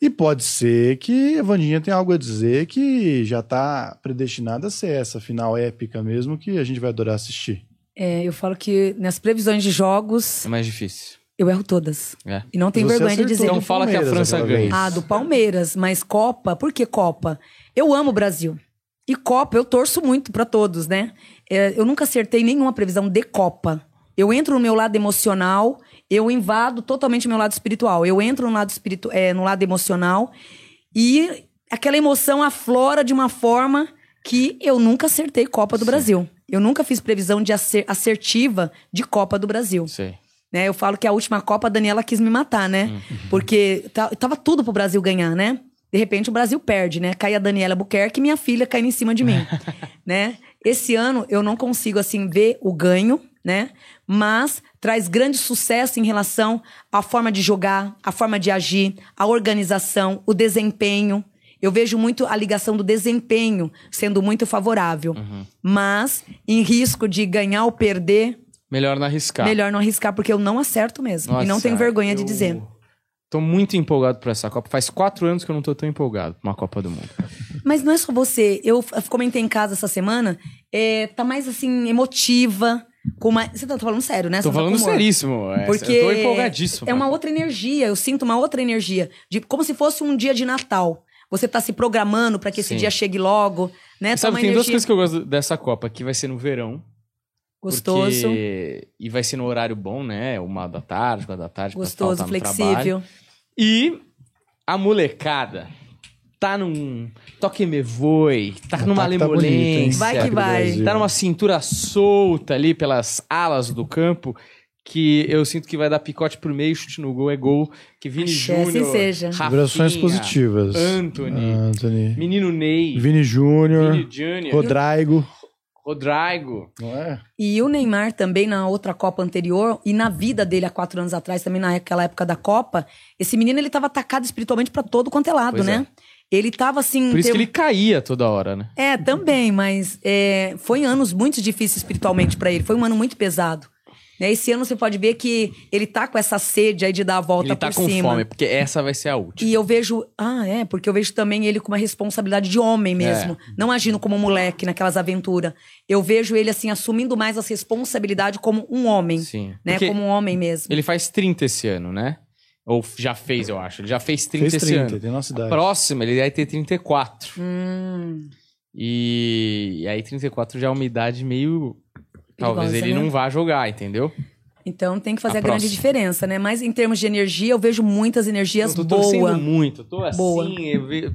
E pode ser que a Vandinha tenha algo a dizer que já tá predestinada a ser essa final épica mesmo, que a gente vai adorar assistir. É, eu falo que nas previsões de jogos, É mais difícil. eu erro todas. É. E não tenho Você vergonha de dizer. Então fala que a Palmeiras França ganha. Ah, do Palmeiras, mas Copa, por que Copa? Eu amo o Brasil. E Copa, eu torço muito pra todos, né? É, eu nunca acertei nenhuma previsão de Copa. Eu entro no meu lado emocional, eu invado totalmente o meu lado espiritual. Eu entro no lado, espiritu é, no lado emocional e aquela emoção aflora de uma forma que eu nunca acertei Copa do Brasil. Eu nunca fiz previsão de acer- assertiva de Copa do Brasil Sei. né? Eu falo que a última Copa a Daniela quis me matar, né? Porque ta- tava tudo pro Brasil ganhar, né? De repente o Brasil perde, né? Cai a Daniela Buquerque e minha filha caindo em cima de mim, né? Esse ano eu não consigo assim ver o ganho, né? Mas traz grande sucesso em relação à forma de jogar, à forma de agir, à organização, o desempenho. Eu vejo muito a ligação do desempenho sendo muito favorável. Mas em risco de ganhar ou perder, Melhor não arriscar. Melhor não arriscar, porque eu não acerto mesmo. e não Nossa, tenho vergonha de eu dizer. Tô muito empolgado por essa Copa. Faz quatro anos que eu não tô tão empolgado por uma Copa do Mundo. Mas não é só você. Eu comentei em casa essa semana. é, tá mais assim, emotiva. Com mais... Você tá falando sério, né? Tô tá falando seríssimo. é, Porque eu tô empolgadíssimo. é uma outra energia. Eu sinto uma outra energia. De, como se fosse um dia de Natal. Você tá se programando para que esse Sim. dia chegue logo. Né? Tá Sabe, uma tem duas energia coisas que eu gosto dessa Copa, que vai ser no verão. gostoso, porque- E vai ser no horário bom, né? Uma da tarde, uma da tarde. gostoso, flexível. E a molecada tá num toque me voe, tá O numa ataque tá lemolência. Vai que vai. Tá numa cintura solta ali pelas alas do campo. Que eu sinto que vai dar picote pro meio, chute no gol, é gol. Que Vini assim Júnior, seja. Rafinha, Vibrações positivas. Anthony, Anthony. Menino Ney, Vini Júnior, Vini Júnior, Rodrigo. Rodrigo. Não é? E o Neymar também na outra Copa anterior e na vida dele há quatro anos atrás, também naquela época da Copa, esse menino ele tava atacado espiritualmente pra todo quanto é lado, Pois né? Ele tava assim. Por isso tem- que ele caía toda hora, né? É, também, mas é, foi anos muito difíceis espiritualmente pra ele. Foi um ano muito pesado. Né, Esse ano você pode ver que ele tá com essa sede aí de dar a volta Ele tá por com cima. fome, porque essa vai ser a última. E eu vejo. Ah, é, porque eu vejo também ele com uma responsabilidade de homem mesmo. Não agindo como um moleque naquelas aventuras. Eu vejo ele, assim, assumindo mais as responsabilidades como um homem. Sim. Né? Porque Como um homem mesmo. ele faz 30 esse ano, né? Ou já fez, eu acho. Ele já fez 30 Fez esse 30, ano. tem nossa A idade. próxima, ele vai ter 34. Hum, E... e aí 34 já é uma idade meio... Talvez ele né? não vá jogar, entendeu? então tem que fazer A a, grande diferença, né? Mas em termos de energia, eu vejo muitas energias eu tô torcendo boas. muito. Eu tô assim, Boa. eu ve-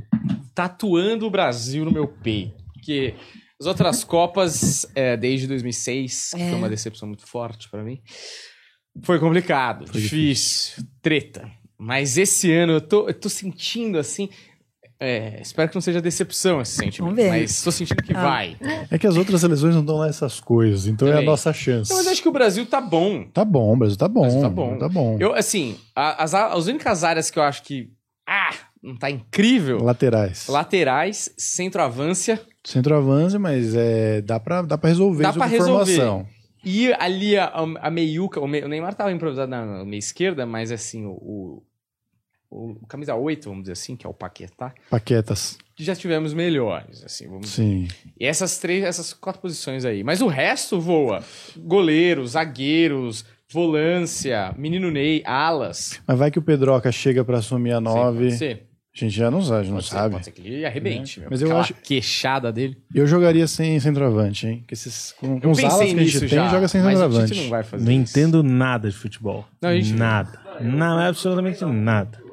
tatuando o Brasil no meu peito. Porque as outras Copas, é, desde 2006, que É. foi uma decepção muito forte pra mim, foi complicado, difícil, treta. Mas esse ano eu tô, eu tô sentindo assim. é, espero que não seja decepção esse sentimento. Vamos ver. Mas tô sentindo que Ah. vai. É que as outras seleções não dão lá essas coisas, então é a nossa chance. Então, mas eu acho que o Brasil tá bom. Tá bom, o Brasil tá bom. Brasil tá bom. Tá bom. Eu, assim, as, as únicas áreas que eu acho que. Ah, não tá incrível. Laterais. Laterais, centroavância. Centroavance, mas é, dá, pra, dá pra resolver Dá isso pra com resolver. formação. E ali a, a meiuca, o, mei- o Neymar tava improvisado na meia esquerda, mas assim, o, o, o camisa 8, vamos dizer assim, que é o Paquetá, Paquetas. já tivemos melhores, assim, vamos dizer. Sim. E essas três, essas quatro posições aí. Mas o resto voa. Goleiros, zagueiros, volância, menino Ney, alas. Mas vai que o Pedroca chega pra assumir a Sim, 9. pode ser. A gente já não sabe, não Pode ser, sabe. pode ser que ele arrebente, meu. Mas eu acho- queixada dele. Eu jogaria sem centroavante, hein? Que esses, com, com os alas que a gente nisso tem, já, joga sem centroavante. Tite não vai fazer Não isso. entendo nada de futebol. Não, a gente- Nada. Não, é absolutamente nada.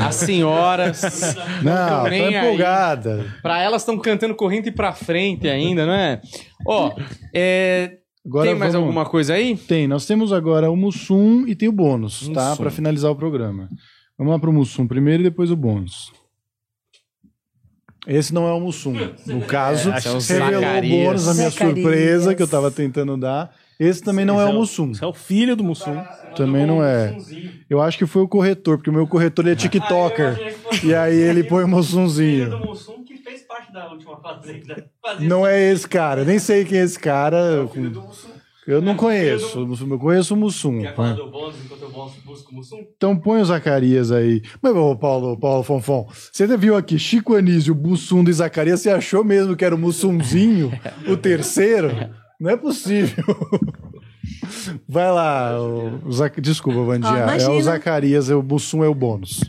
As senhoras, Não, tá nem aí. empolgada. pra elas estão cantando corrente pra frente ainda, não é? Ó, é, Agora tem mais vamos- alguma coisa aí? Tem, nós temos agora o Mussum e tem o bônus, tá? Mussum. Pra finalizar o programa. Vamos lá pro Mussum primeiro e depois o bônus. Esse não é o Mussum. No caso, é o revelou Zacarias. o bônus, a minha Zacarias. surpresa que eu tava tentando dar. Esse também não é o Esse Mussum. Esse é o filho do Mussum. Também não é. Eu acho que foi o corretor, porque o meu corretor ele é TikToker. E aí ele põe o Mussunzinho. Mussum que fez parte da última fazenda. Fazia Não é esse cara, nem sei quem é esse cara. Eu não conheço. Eu conheço o Mussum. Quer falar do bônus enquanto eu bônus busco o Mussum? Então põe o Zacarias aí. Mas, ô, Paulo, Paulo Fonfon, você viu aqui Chico Anísio, Bussum e Zacarias, você achou mesmo que era o Mussumzinho, o terceiro? Não é possível. Vai lá, o, Zac- desculpa, Vandinha. Ah, é o Zacarias, é o Bussum é o bônus.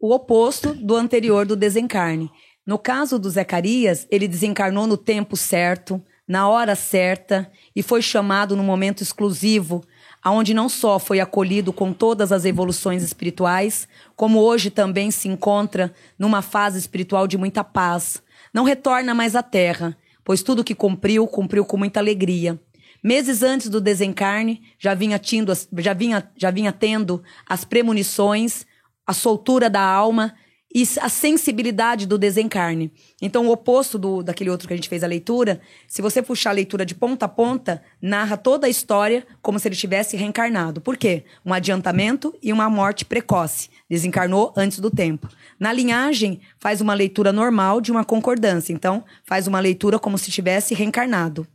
O oposto do anterior do desencarne. No caso do Zacarias, ele desencarnou no tempo certo, na hora certa, e foi chamado no momento exclusivo, aonde não só foi acolhido com todas as evoluções espirituais, como hoje também se encontra numa fase espiritual de muita paz. Não retorna mais à Terra, pois tudo que cumpriu, cumpriu com muita alegria. Meses antes do desencarne, já vinha, tindo já vinha, já vinha tendo as premonições, a soltura da alma e a sensibilidade do desencarne. Então, o oposto do, daquele outro que a gente fez a leitura, se você puxar a leitura de ponta a ponta, narra toda a história como se ele tivesse reencarnado. Por quê? Um adiantamento e uma morte precoce. Desencarnou antes do tempo. Na linhagem, faz uma leitura normal de uma concordância. Então, faz uma leitura como se tivesse reencarnado.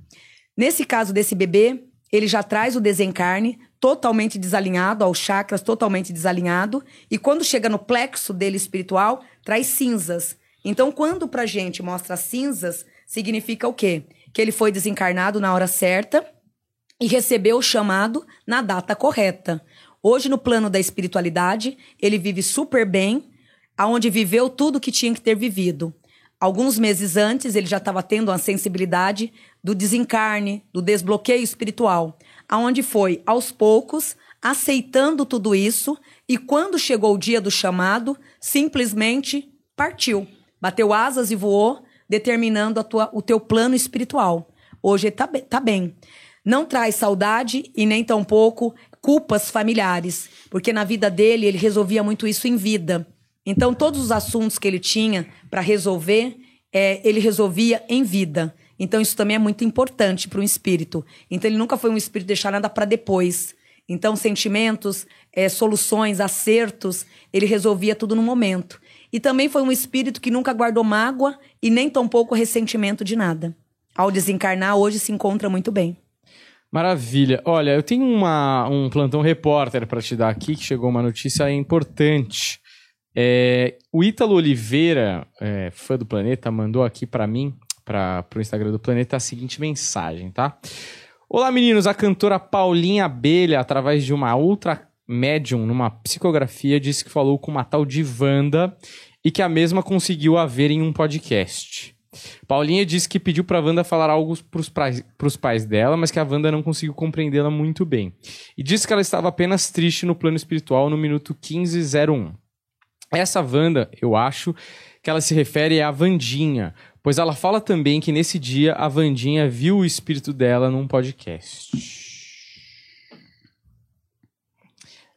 Nesse caso desse bebê, ele já traz o desencarne totalmente desalinhado, aos chakras totalmente desalinhado, e quando chega no plexo dele espiritual, traz cinzas. Então, quando pra gente mostra cinzas, significa o quê? Que ele foi desencarnado na hora certa e recebeu o chamado na data correta. Hoje, no plano da espiritualidade, ele vive super bem, aonde viveu tudo que tinha que ter vivido. Alguns meses antes, ele já estava tendo uma sensibilidade do desencarne, do desbloqueio espiritual, aonde foi, aos poucos, aceitando tudo isso e quando chegou o dia do chamado, simplesmente partiu, bateu asas e voou, determinando tua, o teu plano espiritual. Hoje tá, be- tá bem. Não traz saudade e nem tampouco culpas familiares, porque na vida dele ele resolvia muito isso em vida. Então, todos os assuntos que ele tinha para resolver, é, ele resolvia em vida. Então, isso também é muito importante para um espírito. Então, ele nunca foi um espírito de deixar nada para depois. Então, sentimentos, é, soluções, acertos, ele resolvia tudo no momento. E também foi um espírito que nunca guardou mágoa e nem tampouco ressentimento de nada. Ao desencarnar, hoje se encontra muito bem. Maravilha. Olha, eu tenho uma, um plantão repórter para te dar aqui, que chegou uma notícia importante. É, o Ítalo Oliveira, é, fã do Planeta, mandou aqui para mim, para o Instagram do Planeta, a seguinte mensagem, tá? Olá, meninos. A cantora Paulinha Abelha, através de uma outra médium, numa psicografia, disse que falou com uma tal de Wanda e que a mesma conseguiu a ver em um podcast. Paulinha disse que pediu pra Wanda falar algo pais, pros pais dela, mas que a Wanda não conseguiu compreendê-la muito bem. E disse que ela estava apenas triste no plano espiritual no minuto 1501. Essa Wanda, eu acho que ela se refere à Vandinha, pois ela fala também que nesse dia a Vandinha viu o espírito dela num podcast.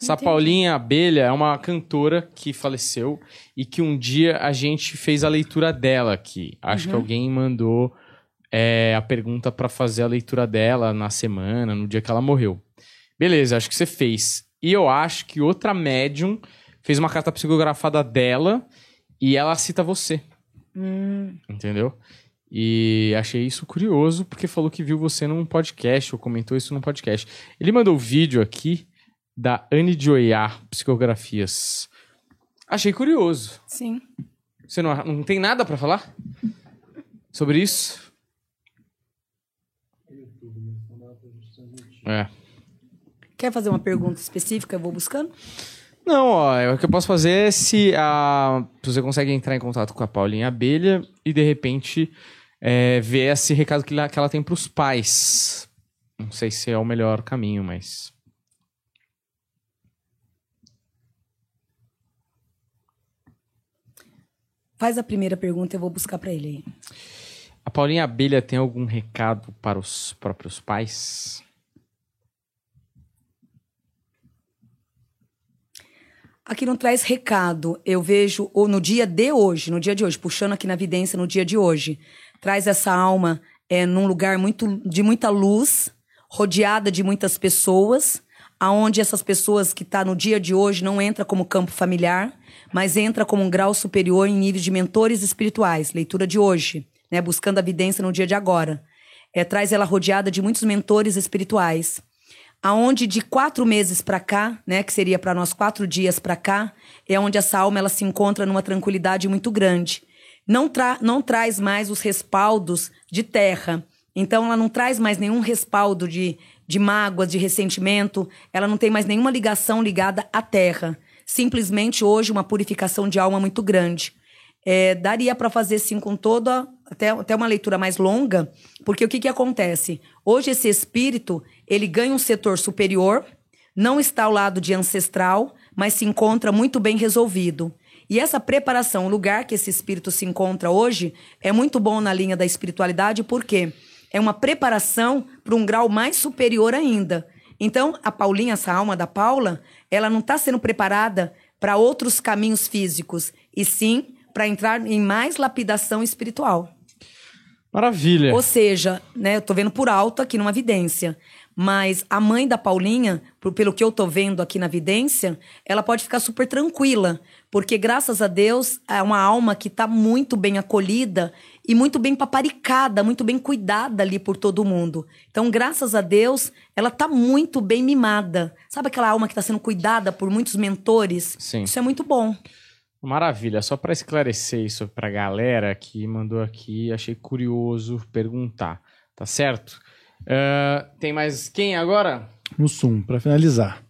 Essa Paulinha Abelha é uma cantora que faleceu e que um dia a gente fez a leitura dela aqui. Acho que alguém mandou é, a pergunta pra fazer a leitura dela na semana, no dia que ela morreu. Beleza, acho que você fez. E eu acho que outra médium fez uma carta psicografada dela e ela cita você. Entendeu? E achei isso curioso porque falou que viu você num podcast ou comentou isso num podcast. Ele mandou o vídeo aqui da Anne de Oiá, Psicografias. Achei curioso. Sim. Você não, não tem nada pra falar sobre isso? É. Quer fazer uma pergunta específica? Eu vou buscando. Não, ó, é o que eu posso fazer é se, a, se você consegue entrar em contato com a Paulinha Abelha e de repente é, ver esse recado que ela, que ela tem pros pais. Não sei se é o melhor caminho, mas. Faz a primeira pergunta, eu vou buscar pra ele aí. A Paulinha Abelha tem algum recado para os próprios pais? Aqui não traz recado. Eu vejo ou no dia de hoje, no dia de hoje, puxando aqui na evidência no dia de hoje, traz essa alma é, num lugar muito de muita luz, rodeada de muitas pessoas, aonde essas pessoas que tá no dia de hoje não entra como campo familiar, mas entra como um grau superior em níveis de mentores espirituais. Leitura de hoje, né? Buscando a evidência no dia de agora. É, traz ela rodeada de muitos mentores espirituais aonde de quatro meses para cá, né, que seria para nós quatro dias para cá, é onde essa alma ela se encontra numa tranquilidade muito grande. Não, tra não traz mais os respaldos de terra. Então, ela não traz mais nenhum respaldo de, de mágoas, de ressentimento. Ela não tem mais nenhuma ligação ligada à terra. Simplesmente hoje uma purificação de alma muito grande. É, daria para fazer sim com toda até, até uma leitura mais longa, porque o que, que acontece? Hoje esse espírito ele ganha um setor superior, não está ao lado de ancestral, mas se encontra muito bem resolvido. E essa preparação, o lugar que esse espírito se encontra hoje, é muito bom na linha da espiritualidade, porque é uma preparação para um grau mais superior ainda. Então, a Paulinha, essa alma da Paula, ela não está sendo preparada para outros caminhos físicos, e sim para entrar em mais lapidação espiritual. Maravilha. Ou seja, né, eu tô vendo por alto aqui numa vidência, mas a mãe da Paulinha, pelo que eu tô vendo aqui na vidência, ela pode ficar super tranquila, porque graças a Deus é uma alma que tá muito bem acolhida e muito bem paparicada, muito bem cuidada ali por todo mundo. Então, graças a Deus, ela tá muito bem mimada. Sabe aquela alma que tá sendo cuidada por muitos mentores? Sim. Isso é muito bom. Maravilha. Só para esclarecer isso pra galera que mandou aqui, achei curioso perguntar. Tá certo? Ah, tem mais quem agora? No Sum, para finalizar.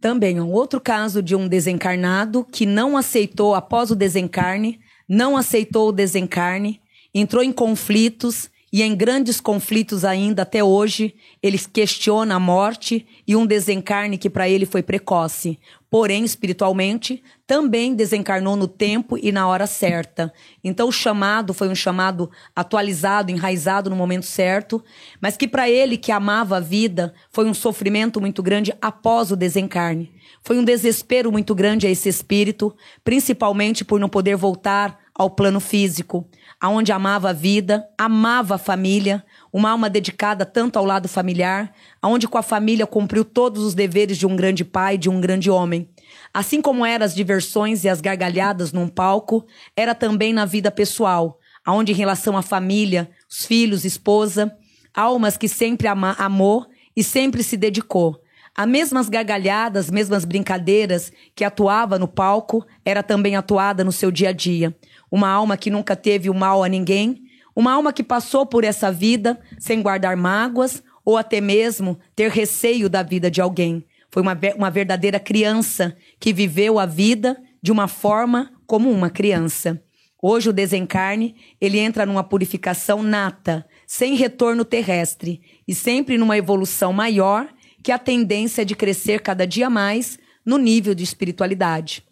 Também um outro caso de um desencarnado que não aceitou após o desencarne, não aceitou o desencarne, entrou em conflitos e em grandes conflitos ainda até hoje, ele questiona a morte e um desencarne que para ele foi precoce. Porém, espiritualmente, também desencarnou no tempo e na hora certa. Então, o chamado foi um chamado atualizado, enraizado no momento certo, mas que para ele que amava a vida, foi um sofrimento muito grande após o desencarne. Foi um desespero muito grande a esse espírito, principalmente por não poder voltar ao plano físico, aonde amava a vida, amava a família, uma alma dedicada tanto ao lado familiar, aonde com a família cumpriu todos os deveres de um grande pai, de um grande homem. Assim como eram as diversões e as gargalhadas num palco, era também na vida pessoal, aonde em relação à família, os filhos, esposa, almas que sempre ama amou e sempre se dedicou. As mesmas gargalhadas, mesmas brincadeiras que atuava no palco, era também atuada no seu dia a dia. Uma alma que nunca teve o mal a ninguém, uma alma que passou por essa vida sem guardar mágoas ou até mesmo ter receio da vida de alguém. Foi uma, uma verdadeira criança que viveu a vida de uma forma como uma criança. Hoje o desencarne, ele entra numa purificação nata, sem retorno terrestre e sempre numa evolução maior que a tendência é de crescer cada dia mais no nível de espiritualidade.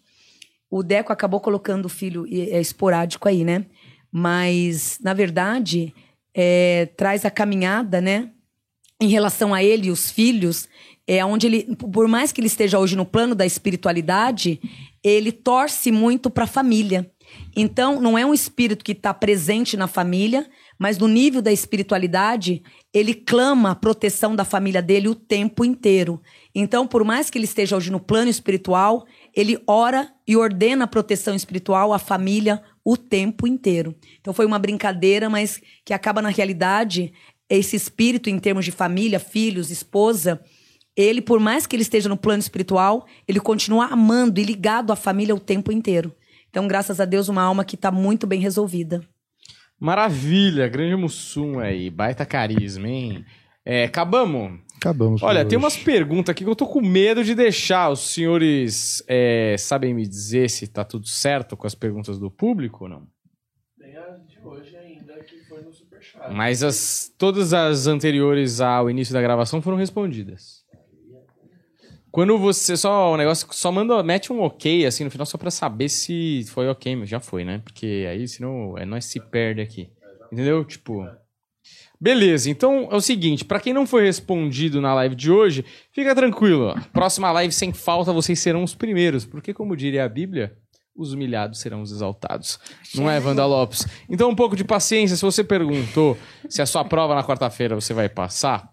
O Deco acabou colocando o filho é, esporádico aí, né? Mas, na verdade, é, traz a caminhada, né? Em relação a ele e os filhos, é onde ele, por mais que ele esteja hoje no plano da espiritualidade, ele torce muito para a família. Então, não é um espírito que está presente na família, mas no nível da espiritualidade, ele clama a proteção da família dele o tempo inteiro. Então, por mais que ele esteja hoje no plano espiritual, ele ora e ordena a proteção espiritual à família o tempo inteiro. Então, foi uma brincadeira, mas que acaba, na realidade, esse espírito em termos de família, filhos, esposa, ele, por mais que ele esteja no plano espiritual, ele continua amando e ligado à família o tempo inteiro. Então, graças a Deus, uma alma que está muito bem resolvida. Maravilha, grande Mussum aí, baita carisma, hein? É, acabamos. Acabamos. Olha, tem hoje. umas perguntas aqui que eu tô com medo de deixar. Os senhores é, sabem me dizer se tá tudo certo com as perguntas do público ou não? Tem a de hoje ainda, que foi no Superchat. Mas as, todas as anteriores ao início da gravação foram respondidas. Quando você só o negócio só manda mete um ok assim no final só pra saber se foi ok, mas já foi, né? Porque aí senão é nós se perde aqui. Entendeu? Tipo, Beleza, então é o seguinte, pra quem não foi respondido na live de hoje, fica tranquilo. ó. Próxima live sem falta vocês serão os primeiros, porque como diria a Bíblia, os humilhados serão os exaltados. Não é, Wanda Lopes? Então um pouco de paciência, se você perguntou se a sua prova na quarta-feira você vai passar,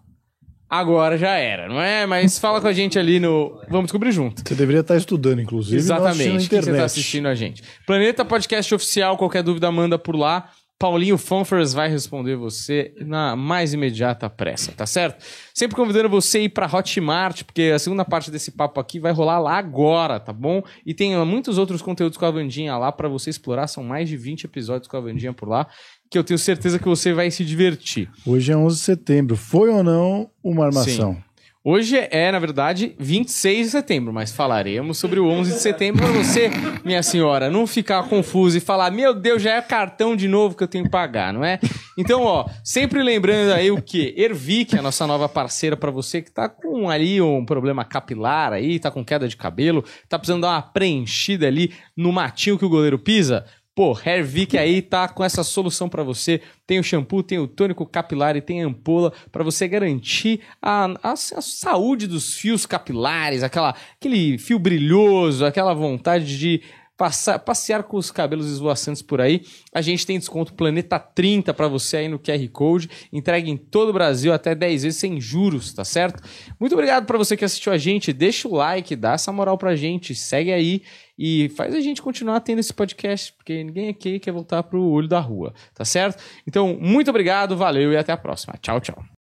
agora já era, não é? Mas fala com a gente ali no Vamos descobrir junto. Você deveria estar estudando, inclusive. e não Exatamente, na que você internet. tá assistindo a gente. Planeta Podcast Oficial, qualquer dúvida manda por lá. Paulinho Fonfers vai responder você na mais imediata pressa, tá certo? Sempre convidando você a ir pra Hotmart, porque a segunda parte desse papo aqui vai rolar lá agora, tá bom? E tem muitos outros conteúdos com a Vandinha lá pra você explorar, são mais de 20 episódios com a Vandinha por lá, que eu tenho certeza que você vai se divertir. Hoje é 11 de setembro. Foi ou não uma armação? Hoje é, na verdade, 26 de setembro, mas falaremos sobre o 11 de setembro para você, minha senhora, não ficar confuso e falar, meu Deus, já é cartão de novo que eu tenho que pagar, não é? Então, ó, sempre lembrando aí o que? Ervi, que é a nossa nova parceira para você que tá com ali um problema capilar aí, tá com queda de cabelo, tá precisando dar uma preenchida ali no matinho que o goleiro pisa. Pô, Hervik aí tá com essa solução pra você. Tem o shampoo, tem o tônico capilar e tem a ampola pra você garantir a, a- a saúde dos fios capilares, aquela, aquele fio brilhoso, aquela vontade de passar, passear com os cabelos esvoaçantes por aí. A gente tem desconto Planeta 30 pra você aí no QR Code, entregue em todo o Brasil até 10 vezes sem juros, tá certo? Muito obrigado pra você que assistiu a gente. Deixa o like, dá essa moral pra gente, segue aí e faz a gente continuar tendo esse podcast, porque ninguém aqui quer voltar pro olho da rua, tá certo? Então, muito obrigado, valeu e até a próxima. Tchau, tchau.